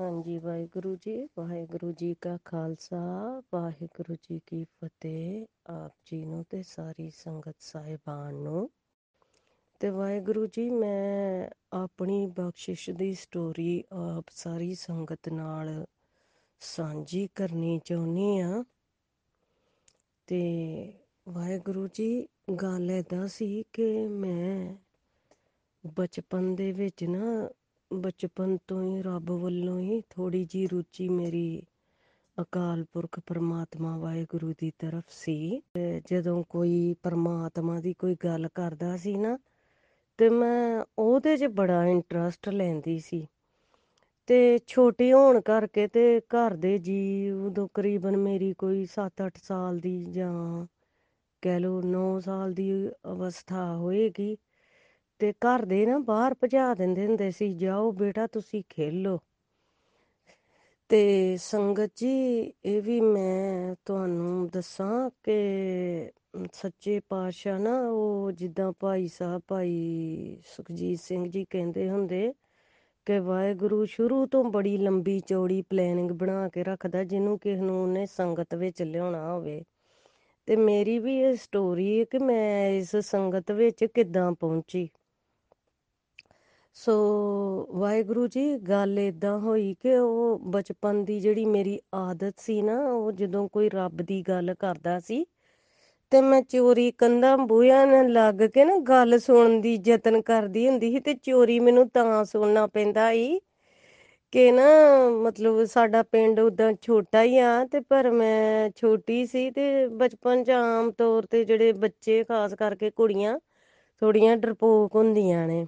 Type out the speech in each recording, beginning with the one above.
ਹਾਂਜੀ, ਵਾਹਿਗੁਰੂ ਜੀ ਵਾਹਿਗੁਰੂ ਜੀ ਕਾ ਖਾਲਸਾ, ਵਾਹਿਗੁਰੂ ਜੀ ਕੀ ਫਤਿਹ। ਆਪ ਜੀ ਨੂੰ ਤੇ ਸਾਰੀ ਸੰਗਤ ਸਾਹਿਬਾਨ ਨੂੰ। ਤੇ ਵਾਹਿਗੁਰੂ ਜੀ, ਮੈਂ ਆਪਣੀ ਬਖਸ਼ਿਸ਼ ਦੀ ਸਟੋਰੀ ਆਪ ਸਾਰੀ ਸੰਗਤ ਨਾਲ ਸਾਂਝੀ ਕਰਨੀ ਚਾਹੁੰਦੀ ਆ ਤੇ ਵਾਹਿਗੁਰੂ ਜੀ, ਗੱਲ ਐਦਾਂ ਸੀ ਕਿ ਮੈਂ ਬਚਪਨ ਦੇ ਵਿੱਚ ਨਾ ਬਚਪਨ ਤੋਂ ਹੀ ਰੱਬ ਵੱਲੋਂ ਹੀ ਥੋੜੀ ਜੀ ਰੁਚੀ ਮੇਰੀ ਅਕਾਲ ਪੁਰਖ ਪਰਮਾਤਮਾ ਵਾਹਿਗੁਰੂ ਦੀ ਤਰਫ ਸੀ। ਤੇ ਜਦੋਂ ਕੋਈ ਪਰਮਾਤਮਾ ਦੀ ਕੋਈ ਗੱਲ ਕਰਦਾ ਸੀ ਨਾ, ਤੇ ਮੈਂ ਉਹਦੇ 'ਚ ਬੜਾ ਇੰਟਰਸਟ ਲੈਂਦੀ ਸੀ। ਤੇ ਛੋਟੀ ਹੋਣ ਕਰਕੇ ਤੇ ਘਰ ਦੇ ਜੀ ਉਦੋਂ ਕਰੀਬਨ ਮੇਰੀ ਕੋਈ 7-8 ਸਾਲ ਦੀ ਜਾਂ ਕਹਿ ਲਓ 9 ਸਾਲ ਦੀ ਅਵਸਥਾ ਹੋਏਗੀ ਤੇ ਘਰ ਦੇ ਨਾ ਬਾਹਰ ਭਜਾ ਦਿੰਦੇ ਹੁੰਦੇ ਸੀ, ਜਾਓ ਬੇਟਾ, ਤੁਸੀਂ ਖੇਲੋ। ਤੇ ਸੰਗਤ ਜੀ, ਇਹ ਵੀ ਮੈਂ ਤੁਹਾਨੂੰ ਦੱਸਾਂ ਕਿ ਸੱਚੇ ਪਾਤਸ਼ਾਹ ਨਾ, ਉਹ ਜਿੱਦਾਂ ਭਾਈ ਸਾਹਿਬ, ਭਾਈ ਸੁਖਜੀਤ ਸਿੰਘ ਜੀ ਕਹਿੰਦੇ ਹੁੰਦੇ ਕਿ ਵਾਹਿਗੁਰੂ ਸ਼ੁਰੂ ਤੋਂ ਬੜੀ ਲੰਬੀ ਚੌੜੀ ਪਲੈਨਿੰਗ ਬਣਾ ਕੇ ਰੱਖਦਾ, ਜਿਹਨੂੰ ਕਿਸ ਨੂੰ ਉਹਨੇ ਸੰਗਤ ਵਿੱਚ ਲਿਆਉਣਾ ਹੋਵੇ। ਤੇ ਮੇਰੀ ਵੀ ਇਹ ਸਟੋਰੀ ਹੈ ਕਿ ਮੈਂ ਇਸ ਸੰਗਤ ਵਿੱਚ ਕਿੱਦਾਂ ਪਹੁੰਚੀ। ਸੋ ਵਾਹਿਗੁਰੂ ਜੀ, ਗੱਲ ਇਦਾਂ ਹੋਈ ਕਿ ਉਹ ਬਚਪਨ ਦੀ ਜਿਹੜੀ ਮੇਰੀ ਆਦਤ ਸੀ ਨਾ, ਉਹ ਜਦੋਂ ਕੋਈ ਰੱਬ ਦੀ ਗੱਲ ਕਰਦਾ ਸੀ ਤੇ ਮੈਂ ਚੋਰੀ ਕੰਧਾਂ ਬੂਹਿਆਂ ਨਾਲ ਲੱਗ ਕੇ ਨਾ ਗੱਲ ਸੁਣਨ ਦੀ ਯਤਨ ਕਰਦੀ ਹੁੰਦੀ ਸੀ ਤੇ ਚੋਰੀ ਮੈਨੂੰ ਤਾਂ ਸੁਣਨਾ ਪੈਂਦਾ ਸੀ ਕਿ ਨਾ ਮਤਲਬ ਸਾਡਾ ਪਿੰਡ ਉਦਾਂ ਛੋਟਾ ਹੀ ਆ ਤੇ ਪਰ ਮੈਂ ਛੋਟੀ ਸੀ ਤੇ ਬਚਪਨ ਚ ਆਮ ਤੌਰ ਤੇ ਜਿਹੜੇ ਬੱਚੇ, ਖਾਸ ਕਰਕੇ ਕੁੜੀਆਂ ਥੋੜੀਆਂ ਡਰਪੋਕ ਹੁੰਦੀਆਂ ਨੇ।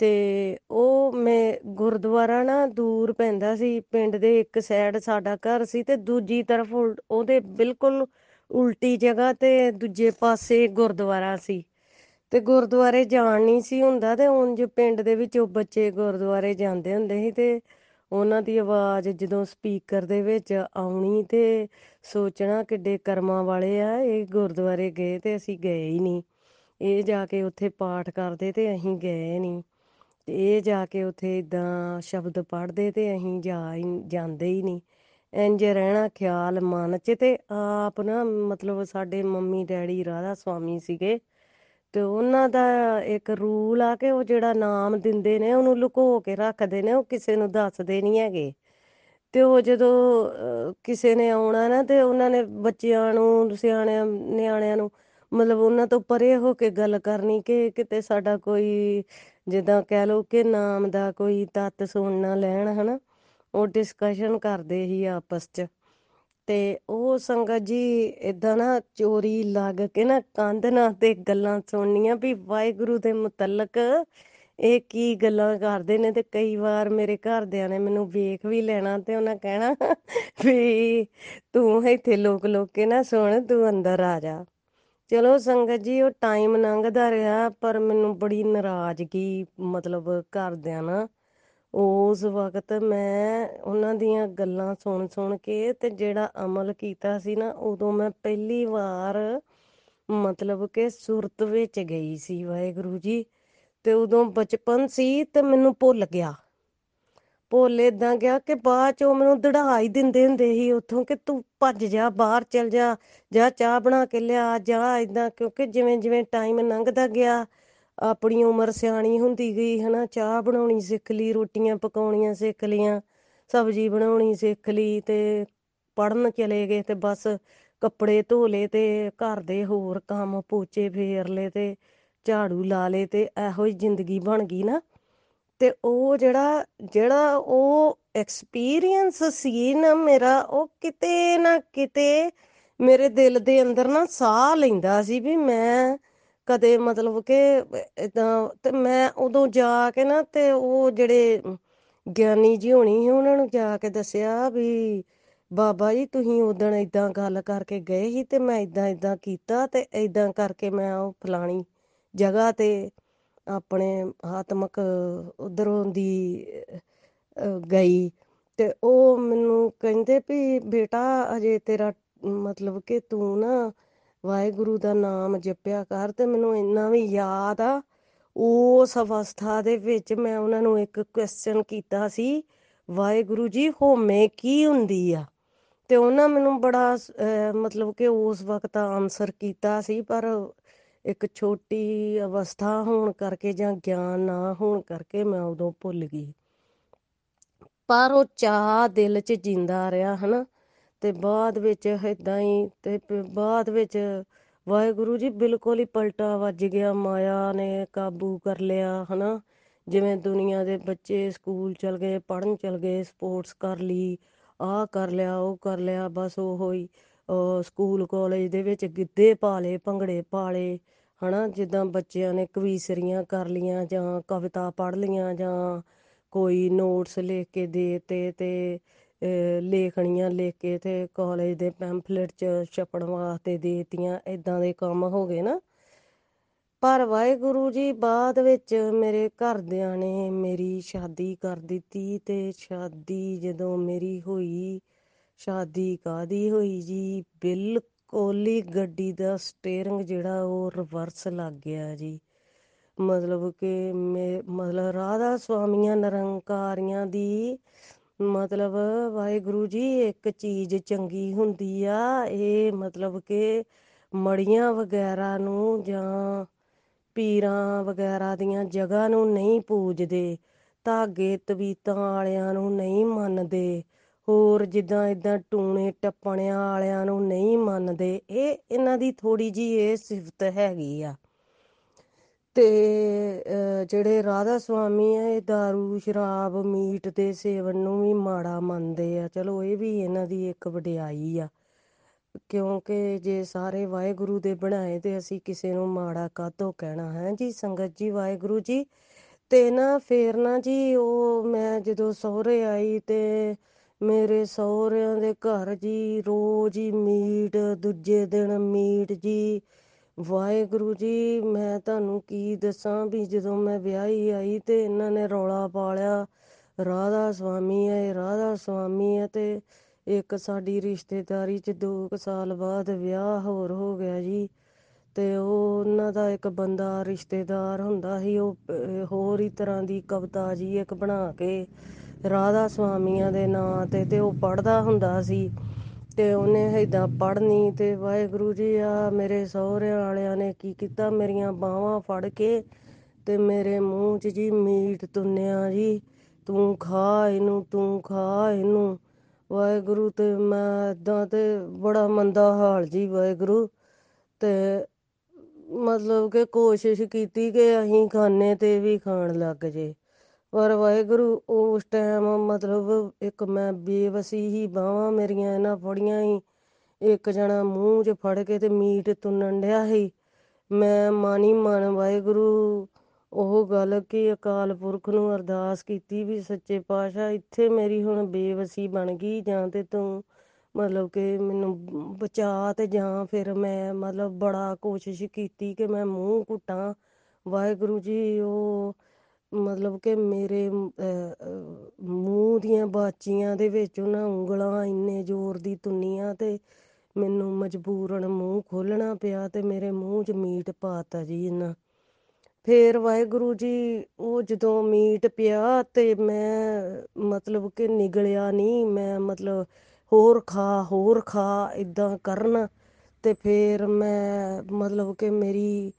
ਤੇ ਉਹ ਮੈਂ ਗੁਰਦੁਆਰਾ ਨਾ ਦੂਰ ਪੈਂਦਾ ਸੀ, ਪਿੰਡ ਦੇ ਇੱਕ ਸਾਈਡ ਸਾਡਾ ਘਰ ਸੀ ਤੇ ਦੂਜੀ ਤਰਫ ਉਹਦੇ ਬਿਲਕੁਲ ਉਲਟੀ ਜਗ੍ਹਾ ਤੇ ਦੂਜੇ ਪਾਸੇ ਗੁਰਦੁਆਰਾ ਸੀ। ਤੇ ਗੁਰਦੁਆਰੇ ਜਾਣ ਨਹੀਂ ਸੀ ਹੁੰਦਾ ਤੇ ਉਂਝ ਪਿੰਡ ਦੇ ਵਿੱਚ ਉਹ ਬੱਚੇ ਗੁਰਦੁਆਰੇ ਜਾਂਦੇ ਹੁੰਦੇ ਸੀ ਤੇ ਉਹਨਾਂ ਦੀ ਆਵਾਜ਼ ਜਦੋਂ ਸਪੀਕਰ ਦੇ ਵਿੱਚ ਆਉਣੀ ਤੇ ਸੋਚਣਾ ਕਿੱਡੇ ਕਰਮਾਂ ਵਾਲੇ ਆ, ਇਹ ਗੁਰਦੁਆਰੇ ਗਏ ਤੇ ਅਸੀਂ ਗਏ ਹੀ ਨਹੀਂ। ਇਹ ਜਾ ਕੇ ਉੱਥੇ ਪਾਠ ਕਰਦੇ ਤੇ ਅਸੀਂ ਗਏ ਨਹੀਂ। ਤੇ ਇਹ ਜਾ ਕੇ ਉੱਥੇ ਇਦਾਂ ਸ਼ਬਦ ਪੜ੍ਹਦੇ ਤੇ ਅਸੀਂ ਜਾ ਜਾਂਦੇ ਹੀ ਨਹੀਂ। ਇੰਜ ਰਹਿਣਾ ਖਿਆਲ ਮਨ 'ਚ ਤੇ ਆਪ ਨਾ ਮਤਲਬ ਸਾਡੇ ਮੰਮੀ ਡੈਡੀ ਰਾਧਾ ਸਵਾਮੀ ਸੀਗੇ ਤੇ ਉਹਨਾਂ ਦਾ ਇੱਕ ਰੂਲ ਆ ਕਿ ਉਹ ਜਿਹੜਾ ਨਾਮ ਦਿੰਦੇ ਨੇ ਉਹਨੂੰ ਲੁਕੋ ਕੇ ਰੱਖਦੇ ਨੇ, ਉਹ ਕਿਸੇ ਨੂੰ ਦੱਸਦੇ ਨਹੀਂ ਹੈਗੇ। ਤੇ ਉਹ ਜਦੋਂ ਕਿਸੇ ਨੇ ਆਉਣਾ ਨਾ ਤੇ ਉਹਨਾਂ ਨੇ ਬੱਚਿਆਂ ਨੂੰ, ਸਿਆਣਿਆਂ, ਨਿਆਣਿਆਂ ਨੂੰ ਮਤਲਬ ਉਹਨਾਂ ਤੋਂ ਪਰੇ ਹੋ ਕੇ ਗੱਲ ਕਰਨੀ ਕਿ ਕਿਤੇ ਸਾਡਾ ਕੋਈ ਜਿੱਦਾਂ ਕਹਿ ਲਓ ਕਿ ਨਾਮ ਦਾ ਕੋਈ ਤੱਤ ਸੁਣ ਨਾ ਲੈਣ, ਹਨਾ? ਉਹ ਡਿਸਕਸ਼ਨ ਕਰਦੇ ਸੀ ਆਪਸ 'ਚ। ਤੇ ਉਹ ਸੰਗਤ ਜੀ ਇਦਾਂ ਨਾ ਚੋਰੀ ਲੱਗ ਕੇ ਨਾ ਕੰਧ ਨਾਲ ਤੇ ਗੱਲਾਂ ਸੁਣਨੀਆਂ ਵੀ ਵਾਹਿਗੁਰੂ ਦੇ ਮੁਤਲਕ ਇਹ ਕੀ ਗੱਲਾਂ ਕਰਦੇ ਨੇ ਤੇ ਕਈ ਵਾਰ ਮੇਰੇ ਘਰਦਿਆਂ ਨੇ ਮੈਨੂੰ ਵੇਖ ਵੀ ਲੈਣਾ ਤੇ ਉਹਨਾਂ ਕਹਿਣਾ ਵੀ ਤੂੰ ਇੱਥੇ ਲੋਕ ਲੋਕ ਕੇ ਨਾ ਸੁਣ, ਤੂੰ ਅੰਦਰ ਆ ਜਾ। ਚਲੋ ਸੰਗਤ ਜੀ, ਉਹ ਟਾਈਮ ਲੰਘਦਾ ਰਿਹਾ, ਪਰ ਮੈਨੂੰ ਬੜੀ ਨਾਰਾਜ਼ਗੀ ਮਤਲਬ ਘਰਦਿਆਂ ਨਾ ਉਸ ਵਕਤ ਮੈਂ ਉਹਨਾਂ ਦੀਆਂ ਗੱਲਾਂ ਸੁਣ ਸੁਣ ਕੇ ਤੇ ਜਿਹੜਾ ਅਮਲ ਕੀਤਾ ਸੀ ਨਾ, ਉਦੋਂ ਮੈਂ ਪਹਿਲੀ ਵਾਰ ਮਤਲਬ ਕਿ ਸੁਰਤ ਵਿੱਚ ਗਈ ਸੀ ਵਾਹਿਗੁਰੂ ਜੀ। ਤੇ ਉਦੋਂ ਬਚਪਨ ਸੀ ਤੇ ਮੈਨੂੰ ਭੁੱਲ ਗਿਆ। ਭੁੱਲ ਇਦਾਂ ਗਿਆ ਕਿ ਬਾਅਦ ਚ ਉਹ ਮੈਨੂੰ ਦੜਾ ਹੀ ਦਿੰਦੇ ਹੁੰਦੇ ਸੀ ਉੱਥੋਂ ਕਿ ਤੂੰ ਭੱਜ ਜਾ, ਬਾਹਰ ਚਲ ਜਾ, ਜਾਂ ਚਾਹ ਬਣਾ ਕੇ ਲਿਆ, ਜਾਂ ਇਦਾਂ ਕਿਉਂਕਿ ਜਿਵੇਂ ਜਿਵੇਂ ਟਾਈਮ ਲੰਘਦਾ ਗਿਆ, ਆਪਣੀ ਉਮਰ ਸਿਆਣੀ ਹੁੰਦੀ ਗਈ ਹਨਾ, ਚਾਹ ਬਣਾਉਣੀ ਸਿੱਖ ਲਈ, ਰੋਟੀਆਂ ਪਕਾਉਣੀਆਂ ਸਿੱਖ ਲੀਆਂ ਸਬਜ਼ੀ ਬਣਾਉਣੀ ਸਿੱਖ ਲਈ ਤੇ ਪੜਨ ਚਲੇ ਗਏ ਤੇ ਬਸ ਕੱਪੜੇ ਧੋ ਲਏ ਤੇ ਘਰ ਦੇ ਹੋਰ ਕੰਮ ਪੋਚੇ ਫੇਰ ਲਏ ਤੇ ਝਾੜੂ ਲਾ ਲਏ ਤੇ ਇਹੋ ਹੀ ਜ਼ਿੰਦਗੀ ਬਣ ਗਈ ਨਾ। ਤੇ ਉਹ ਜਿਹੜਾ ਜਿਹੜਾ ਉਹ ਐਕਸਪੀਰੀਅੰਸ ਸੀ ਨਾ ਮੇਰਾ, ਉਹ ਕਿਤੇ ਨਾ ਕਿਤੇ ਮੇਰੇ ਦਿਲ ਦੇ ਅੰਦਰ ਨਾ ਸਾਹ ਲੈਂਦਾ ਸੀ ਵੀ ਮੈਂ ਕਦੇ ਮਤਲਬ ਕਿ ਇਦਾਂ ਤੇ ਮੈਂ ਉਦੋਂ ਜਾ ਕੇ ਨਾ ਤੇ ਉਹ ਜਿਹੜੇ ਗਿਆਨੀ ਜੀ ਹੋਣੀ ਸੀ, ਉਹਨਾਂ ਨੂੰ ਜਾ ਕੇ ਦੱਸਿਆ ਵੀ ਬਾਬਾ ਜੀ ਤੁਸੀਂ ਉਦੋਂ ਇਦਾਂ ਗੱਲ ਕਰਕੇ ਗਏ ਸੀ ਤੇ ਮੈਂ ਇਦਾਂ ਇਦਾਂ ਕੀਤਾ ਤੇ ਇਦਾਂ ਕਰਕੇ ਮੈਂ ਉਹ ਫਲਾਣੀ ਜਗ੍ਹਾ ਤੇ ਆਪਣੇ ਆਤਮਕ ਉਧਰੋਂ ਦੀ ਗਈ। ਤੇ ਉਹ ਮੈਨੂੰ ਕਹਿੰਦੇ ਵੀ ਬੇਟਾ ਅਜੇ ਤੇਰਾ ਮਤਲਬ ਕਿ ਤੂੰ ਨਾ ਵਾਹਿਗੁਰੂ ਦਾ ਨਾਮ ਜਪਿਆ ਕਰ ਤੇ ਮੈਨੂੰ ਇੰਨਾ ਵੀ ਯਾਦ ਆ। ਉਸ ਅਵਸਥਾ ਦੇ ਵਿੱਚ ਮੈਂ ਉਹਨਾਂ ਨੂੰ ਇੱਕ ਕੁਐਸਚਨ ਕੀਤਾ ਸੀ ਵਾਹਿਗੁਰੂ ਜੀ ਹੋਮੇ ਕੀ ਹੁੰਦੀ ਆ? ਤੇ ਉਹਨਾਂ ਮੈਨੂੰ ਬੜਾ ਅਹ, ਮਤਲਬ ਕਿ ਉਸ ਵਕਤ ਆਨਸਰ ਕੀਤਾ ਸੀ ਪਰ ਇੱਕ ਛੋਟੀ ਅਵਸਥਾ ਹੋਣ ਕਰਕੇ ਜਾਂ ਗਿਆਨ ਨਾ ਹੋਣ ਕਰਕੇ ਮੈਂ ਉਦੋਂ ਭੁੱਲ ਗਈ। ਪਰ ਉਹ ਚਾਹ ਦਿਲ 'ਚ ਜਿੰਦਾ ਰਿਹਾ ਹਨਾ, ਤੇ ਬਾਅਦ ਵਿੱਚ ਇਦਾਂ ਹੀ ਤੇ ਪ- ਬਾਅਦ ਵਿੱਚ ਵਾਹਿਗੁਰੂ ਜੀ ਬਿਲਕੁਲ ਹੀ ਪਲਟਾ ਵੱਜ ਗਿਆ, ਮਾਇਆ ਨੇ ਕਾਬੂ ਕਰ ਲਿਆ ਹਨਾ। ਜਿਵੇਂ ਦੁਨੀਆ ਦੇ ਬੱਚੇ ਸਕੂਲ ਚਲ ਗਏ ਪੜਨ ਚਲ ਗਏ, ਸਪੋਰਟਸ ਕਰ ਲਈ, ਆਹ ਕਰ ਲਿਆ, ਉਹ ਕਰ ਲਿਆ, ਬਸ ਉਹ ਹੀ, ਅਹ ਸਕੂਲ, ਕਾਲਜ ਦੇ ਵਿੱਚ ਗਿੱਧੇ ਪਾ ਲਏ ਭੰਗੜੇ ਪਾ ਲਏ ਹਨਾ, ਜਿੱਦਾਂ ਬੱਚਿਆਂ ਨੇ ਕਵੀਸ਼ਰੀਆਂ ਕਰ ਲੀਆਂ ਜਾਂ ਕਵਿਤਾ ਪੜ੍ਹ ਲੀਆਂ ਜਾਂ ਕੋਈ ਨੋਟਸ ਲਿਖ ਕੇ ਦੇ ਤੇ ਤੇ, ਅਹ, ਲੇਖਣੀਆਂ ਲਿਖ ਕੇ ਤੇ ਕਾਲਜ ਦੇ ਪੈਂਫਲੇਟ 'ਚ ਛਪਣ ਵਾਸਤੇ ਦੇਤੀਆਂ ਇਦਾਂ ਦੇ ਕੰਮ ਹੋ ਗਏ ਨਾ। ਪਰ ਵਾਹਿਗੁਰੂ ਜੀ, ਬਾਅਦ ਵਿੱਚ ਮੇਰੇ ਘਰਦਿਆਂ ਨੇ ਮੇਰੀ ਸ਼ਾਦੀ ਕਰ ਦਿੱਤੀ ਤੇ ਸ਼ਾਦੀ ਜਦੋਂ ਮੇਰੀ ਹੋਈ, ਸ਼ਾਦੀ ਕਾਦੀ ਹੋਈ ਜੀ? ਬਿਲਕੁਲ ਹੀ ਗੱਡੀ ਦਾ ਸਟੀਅਰਿੰਗ ਜਿਹੜਾ ਉਹ ਰਿਵਰਸ ਲੱਗ ਗਿਆ ਜੀ। ਮਤਲਬ ਕਿ ਮੇ, ਮਤਲਬ ਰਾਧਾ ਸੁਆਮੀਆਂ ਨਿਰੰਕਾਰੀਆਂ ਦੀ ਮਤਲਬ ਵਾਹਿਗੁਰੂ ਜੀ, ਇੱਕ ਚੀਜ਼ ਚੰਗੀ ਹੁੰਦੀ ਆ, ਇਹ ਮਤਲਬ ਕਿ ਮੜੀਆਂ ਵਗੈਰਾ ਨੂੰ ਜਾਂ ਪੀਰਾਂ ਵਗੈਰਾ ਦੀਆਂ ਜਗ੍ਹਾ ਨੂੰ ਨਹੀਂ ਪੂਜਦੇ, ਧਾਗੇ ਤਵੀਤਾਂ ਵਾਲਿਆਂ ਨੂੰ ਨਹੀਂ ਮੰਨਦੇ। ਹੋਰ ਜਿੱਦਾਂ ਇਦਾਂ ਟੂਣੇ ਟੱਪਣਿਆਂ ਵਾਲਿਆਂ ਨੂੰ ਨਹੀਂ ਮੰਨਦੇ ਇਹ ਇਹਨਾਂ ਦੀ ਥੋੜੀ ਜੀ ਇਹ ਸਿਫਤ ਹੈਗੀ ਆ। ਤੇ ਅਹ, ਜਿਹੜੇ ਰਾਧਾ ਸੁਆਮੀ ਆ ਇਹ दारू ਸ਼ਰਾਬ ਮੀਟ ਦੇ ਸੇਵਨ ਨੂੰ ਵੀ ਮਾੜਾ ਮੰਨਦੇ ਆ। ਚਲੋ ਇਹ ਵੀ ਇਹਨਾਂ ਦੀ ਇੱਕ ਵਡਿਆਈ ਆ। ਕਿਉਂਕਿ ਜੇ ਸਾਰੇ ਵਾਹਿਗੁਰੂ ਦੇ ਬਣਾਏ ਤੇ ਅਸੀਂ ਕਿਸੇ ਨੂੰ ਮਾੜਾ ਕਾਹਤੋਂ ਕਹਿਣਾ ਹੈ ਜੀ ਸੰਗਤ ਜੀ ਵਾਹਿਗੁਰੂ ਜੀ? ਤੇ ਨਾ ਫੇਰ ਨਾ ਜੀ ਉਹ ਮੈਂ ਜਦੋਂ ਸਹੁਰੇ ਆਈ ਤੇ ਮੇਰੇ ਸਹੁਰਿਆਂ ਦੇ ਘਰ ਜੀ ਰੋਜ਼ ਹੀ ਮੀਟ ਦੂਜੇ ਦਿਨ ਮੀਟ ਜੀ। ਵਾਹਿਗੁਰੂ ਜੀ ਮੈਂ ਤੁਹਾਨੂੰ ਕੀ ਦੱਸਾਂ ਵੀ ਜਦੋਂ ਮੈਂ ਵਿਆਹੀ ਆਈ ਤੇ ਇਹਨਾਂ ਨੇ ਰੌਲਾ ਪਾ ਲਿਆ ਰਾਧਾ ਸੁਆਮੀ ਹੈ ਰਾਧਾ ਸੁਆਮੀ ਹੈ ਤੇ ਇੱਕ ਸਾਡੀ ਰਿਸ਼ਤੇਦਾਰੀ 'ਚ 2 ਸਾਲ ਬਾਅਦ ਵਿਆਹ ਹੋਰ ਹੋ ਗਿਆ ਜੀ। ਤੇ ਉਹ ਉਹਨਾਂ ਦਾ ਇੱਕ ਬੰਦਾ ਰਿਸ਼ਤੇਦਾਰ ਹੁੰਦਾ ਸੀ ਉਹ ਅਹ, ਹੋਰ ਹੀ ਤਰ੍ਹਾਂ ਦੀ ਕਵਿਤਾ ਜੀ ਇੱਕ ਬਣਾ ਕੇ ਰਾਧਾ ਸੁਆਮੀਆਂ ਦੇ ਨਾਂ ਤੇ ਤੇ ਉਹ ਪੜਦਾ ਹੁੰਦਾ ਸੀ ਤੇ ਉਹਨੇ ਏਦਾਂ ਪੜਨੀ ਤੇ ਵਾਹਿਗੁਰੂ ਜੀ, ਆ ਮੇਰੇ ਸਹੁਰਿਆਂ ਵਾਲਿਆਂ ਨੇ ਕੀ ਕੀਤਾ? ਮੇਰੀਆਂ ਬਾਹਾਂ ਫੜ ਕੇ ਤੇ ਮੇਰੇ ਮੂੰਹ 'ਚ ਜੀ ਮੀਟ ਤੁੰਨਿਆ ਜੀ। ਤੂੰ ਖਾ ਇਹਨੂੰ, ਤੂੰ ਖਾ ਇਹਨੂੰ। ਵਾਹਿਗੁਰੂ ਤੇ ਮੈਂ ਏਦਾਂ ਤੇ ਬੜਾ ਮੰਦਾ ਹਾਲ ਜੀ ਵਾਹਿਗੁਰੂ। ਤੇ ਮਤਲਬ ਕਿ ਕੋਸ਼ਿਸ਼ ਕੀਤੀ ਕਿ ਅਸੀਂ ਖਾਣੇ ਤੇ ਵੀ ਖਾਣ ਲੱਗ ਜੇ। ਪਰ ਵਾਹਿਗੁਰੂ ਉਸ ਟਾਈਮ ਮਤਲਬ ਇੱਕ ਮੈਂ ਬੇਵਸੀ ਹੀ ਬਾਹਾਂ ਮੇਰੀਆਂ ਇਹਨਾਂ ਫੜੀਆਂ ਹੀ ਇੱਕ ਜਣਾ ਮੂੰਹ 'ਚ ਫੜ ਕੇ ਤੇ ਮੀਟ ਤੁੰਨਣ ਡਿਆ ਸੀ। ਮੈਂ ਮਾਨੀ ਮਨ ਵਾਹਿਗੁਰੂ, ਉਹ ਗੱਲ ਕਿ ਅਕਾਲ ਪੁਰਖ ਨੂੰ ਅਰਦਾਸ ਕੀਤੀ ਵੀ ਸੱਚੇ ਪਾਤਸ਼ਾਹ, ਇੱਥੇ ਮੇਰੀ ਹੁਣ ਬੇਵਸੀ ਬਣ ਗਈ ਜਾਂ ਤੇ ਤੂੰ ਮਤਲਬ ਕਿ ਮੈਨੂੰ ਬਚਾ ਤੇ ਜਾਂ ਫਿਰ ਮੈਂ ਮਤਲਬ ਬੜਾ ਕੋਸ਼ਿਸ਼ ਕੀਤੀ ਕਿ ਮੈਂ ਮੂੰਹ ਘੁੱਟਾਂ। ਵਾਹਿਗੁਰੂ ਜੀ, ਉਹ ਮਤਲਬ ਕਿ ਮੇਰੇ ਅਹ, ਅਹ, ਮੂੰਹ ਦੀਆਂ ਬਾਚੀਆਂ ਦੇ ਵਿੱਚ ਉਹਨਾਂ ਉਂਗਲਾਂ ਇੰਨੇ ਜ਼ੋਰ ਦੀ ਤੁੰਨੀਆਂ ਤੇ ਮੈਨੂੰ ਮਜਬੂਰਨ ਮੂੰਹ ਖੋਲਣਾ ਪਿਆ ਤੇ ਮੇਰੇ ਮੂੰਹ 'ਚ ਮੀਟ ਪਾਤਾ ਜੀ ਇਹਨਾਂ। ਫੇਰ ਵਾਹਿਗੁਰੂ ਜੀ ਉਹ ਜਦੋਂ ਮੀਟ ਪਿਆ ਤੇ ਮੈਂ ਮਤਲਬ ਕਿ ਨਿਗਲਿਆ ਨਹੀਂ ਮੈਂ ਮਤਲਬ ਹੋਰ ਖਾ ਹੋਰ ਖਾ ਇਦਾਂ ਕਰਨ ਤੇ ਫੇਰ ਮੈਂ ਮਤਲਬ ਕਿ ਮੇਰੀ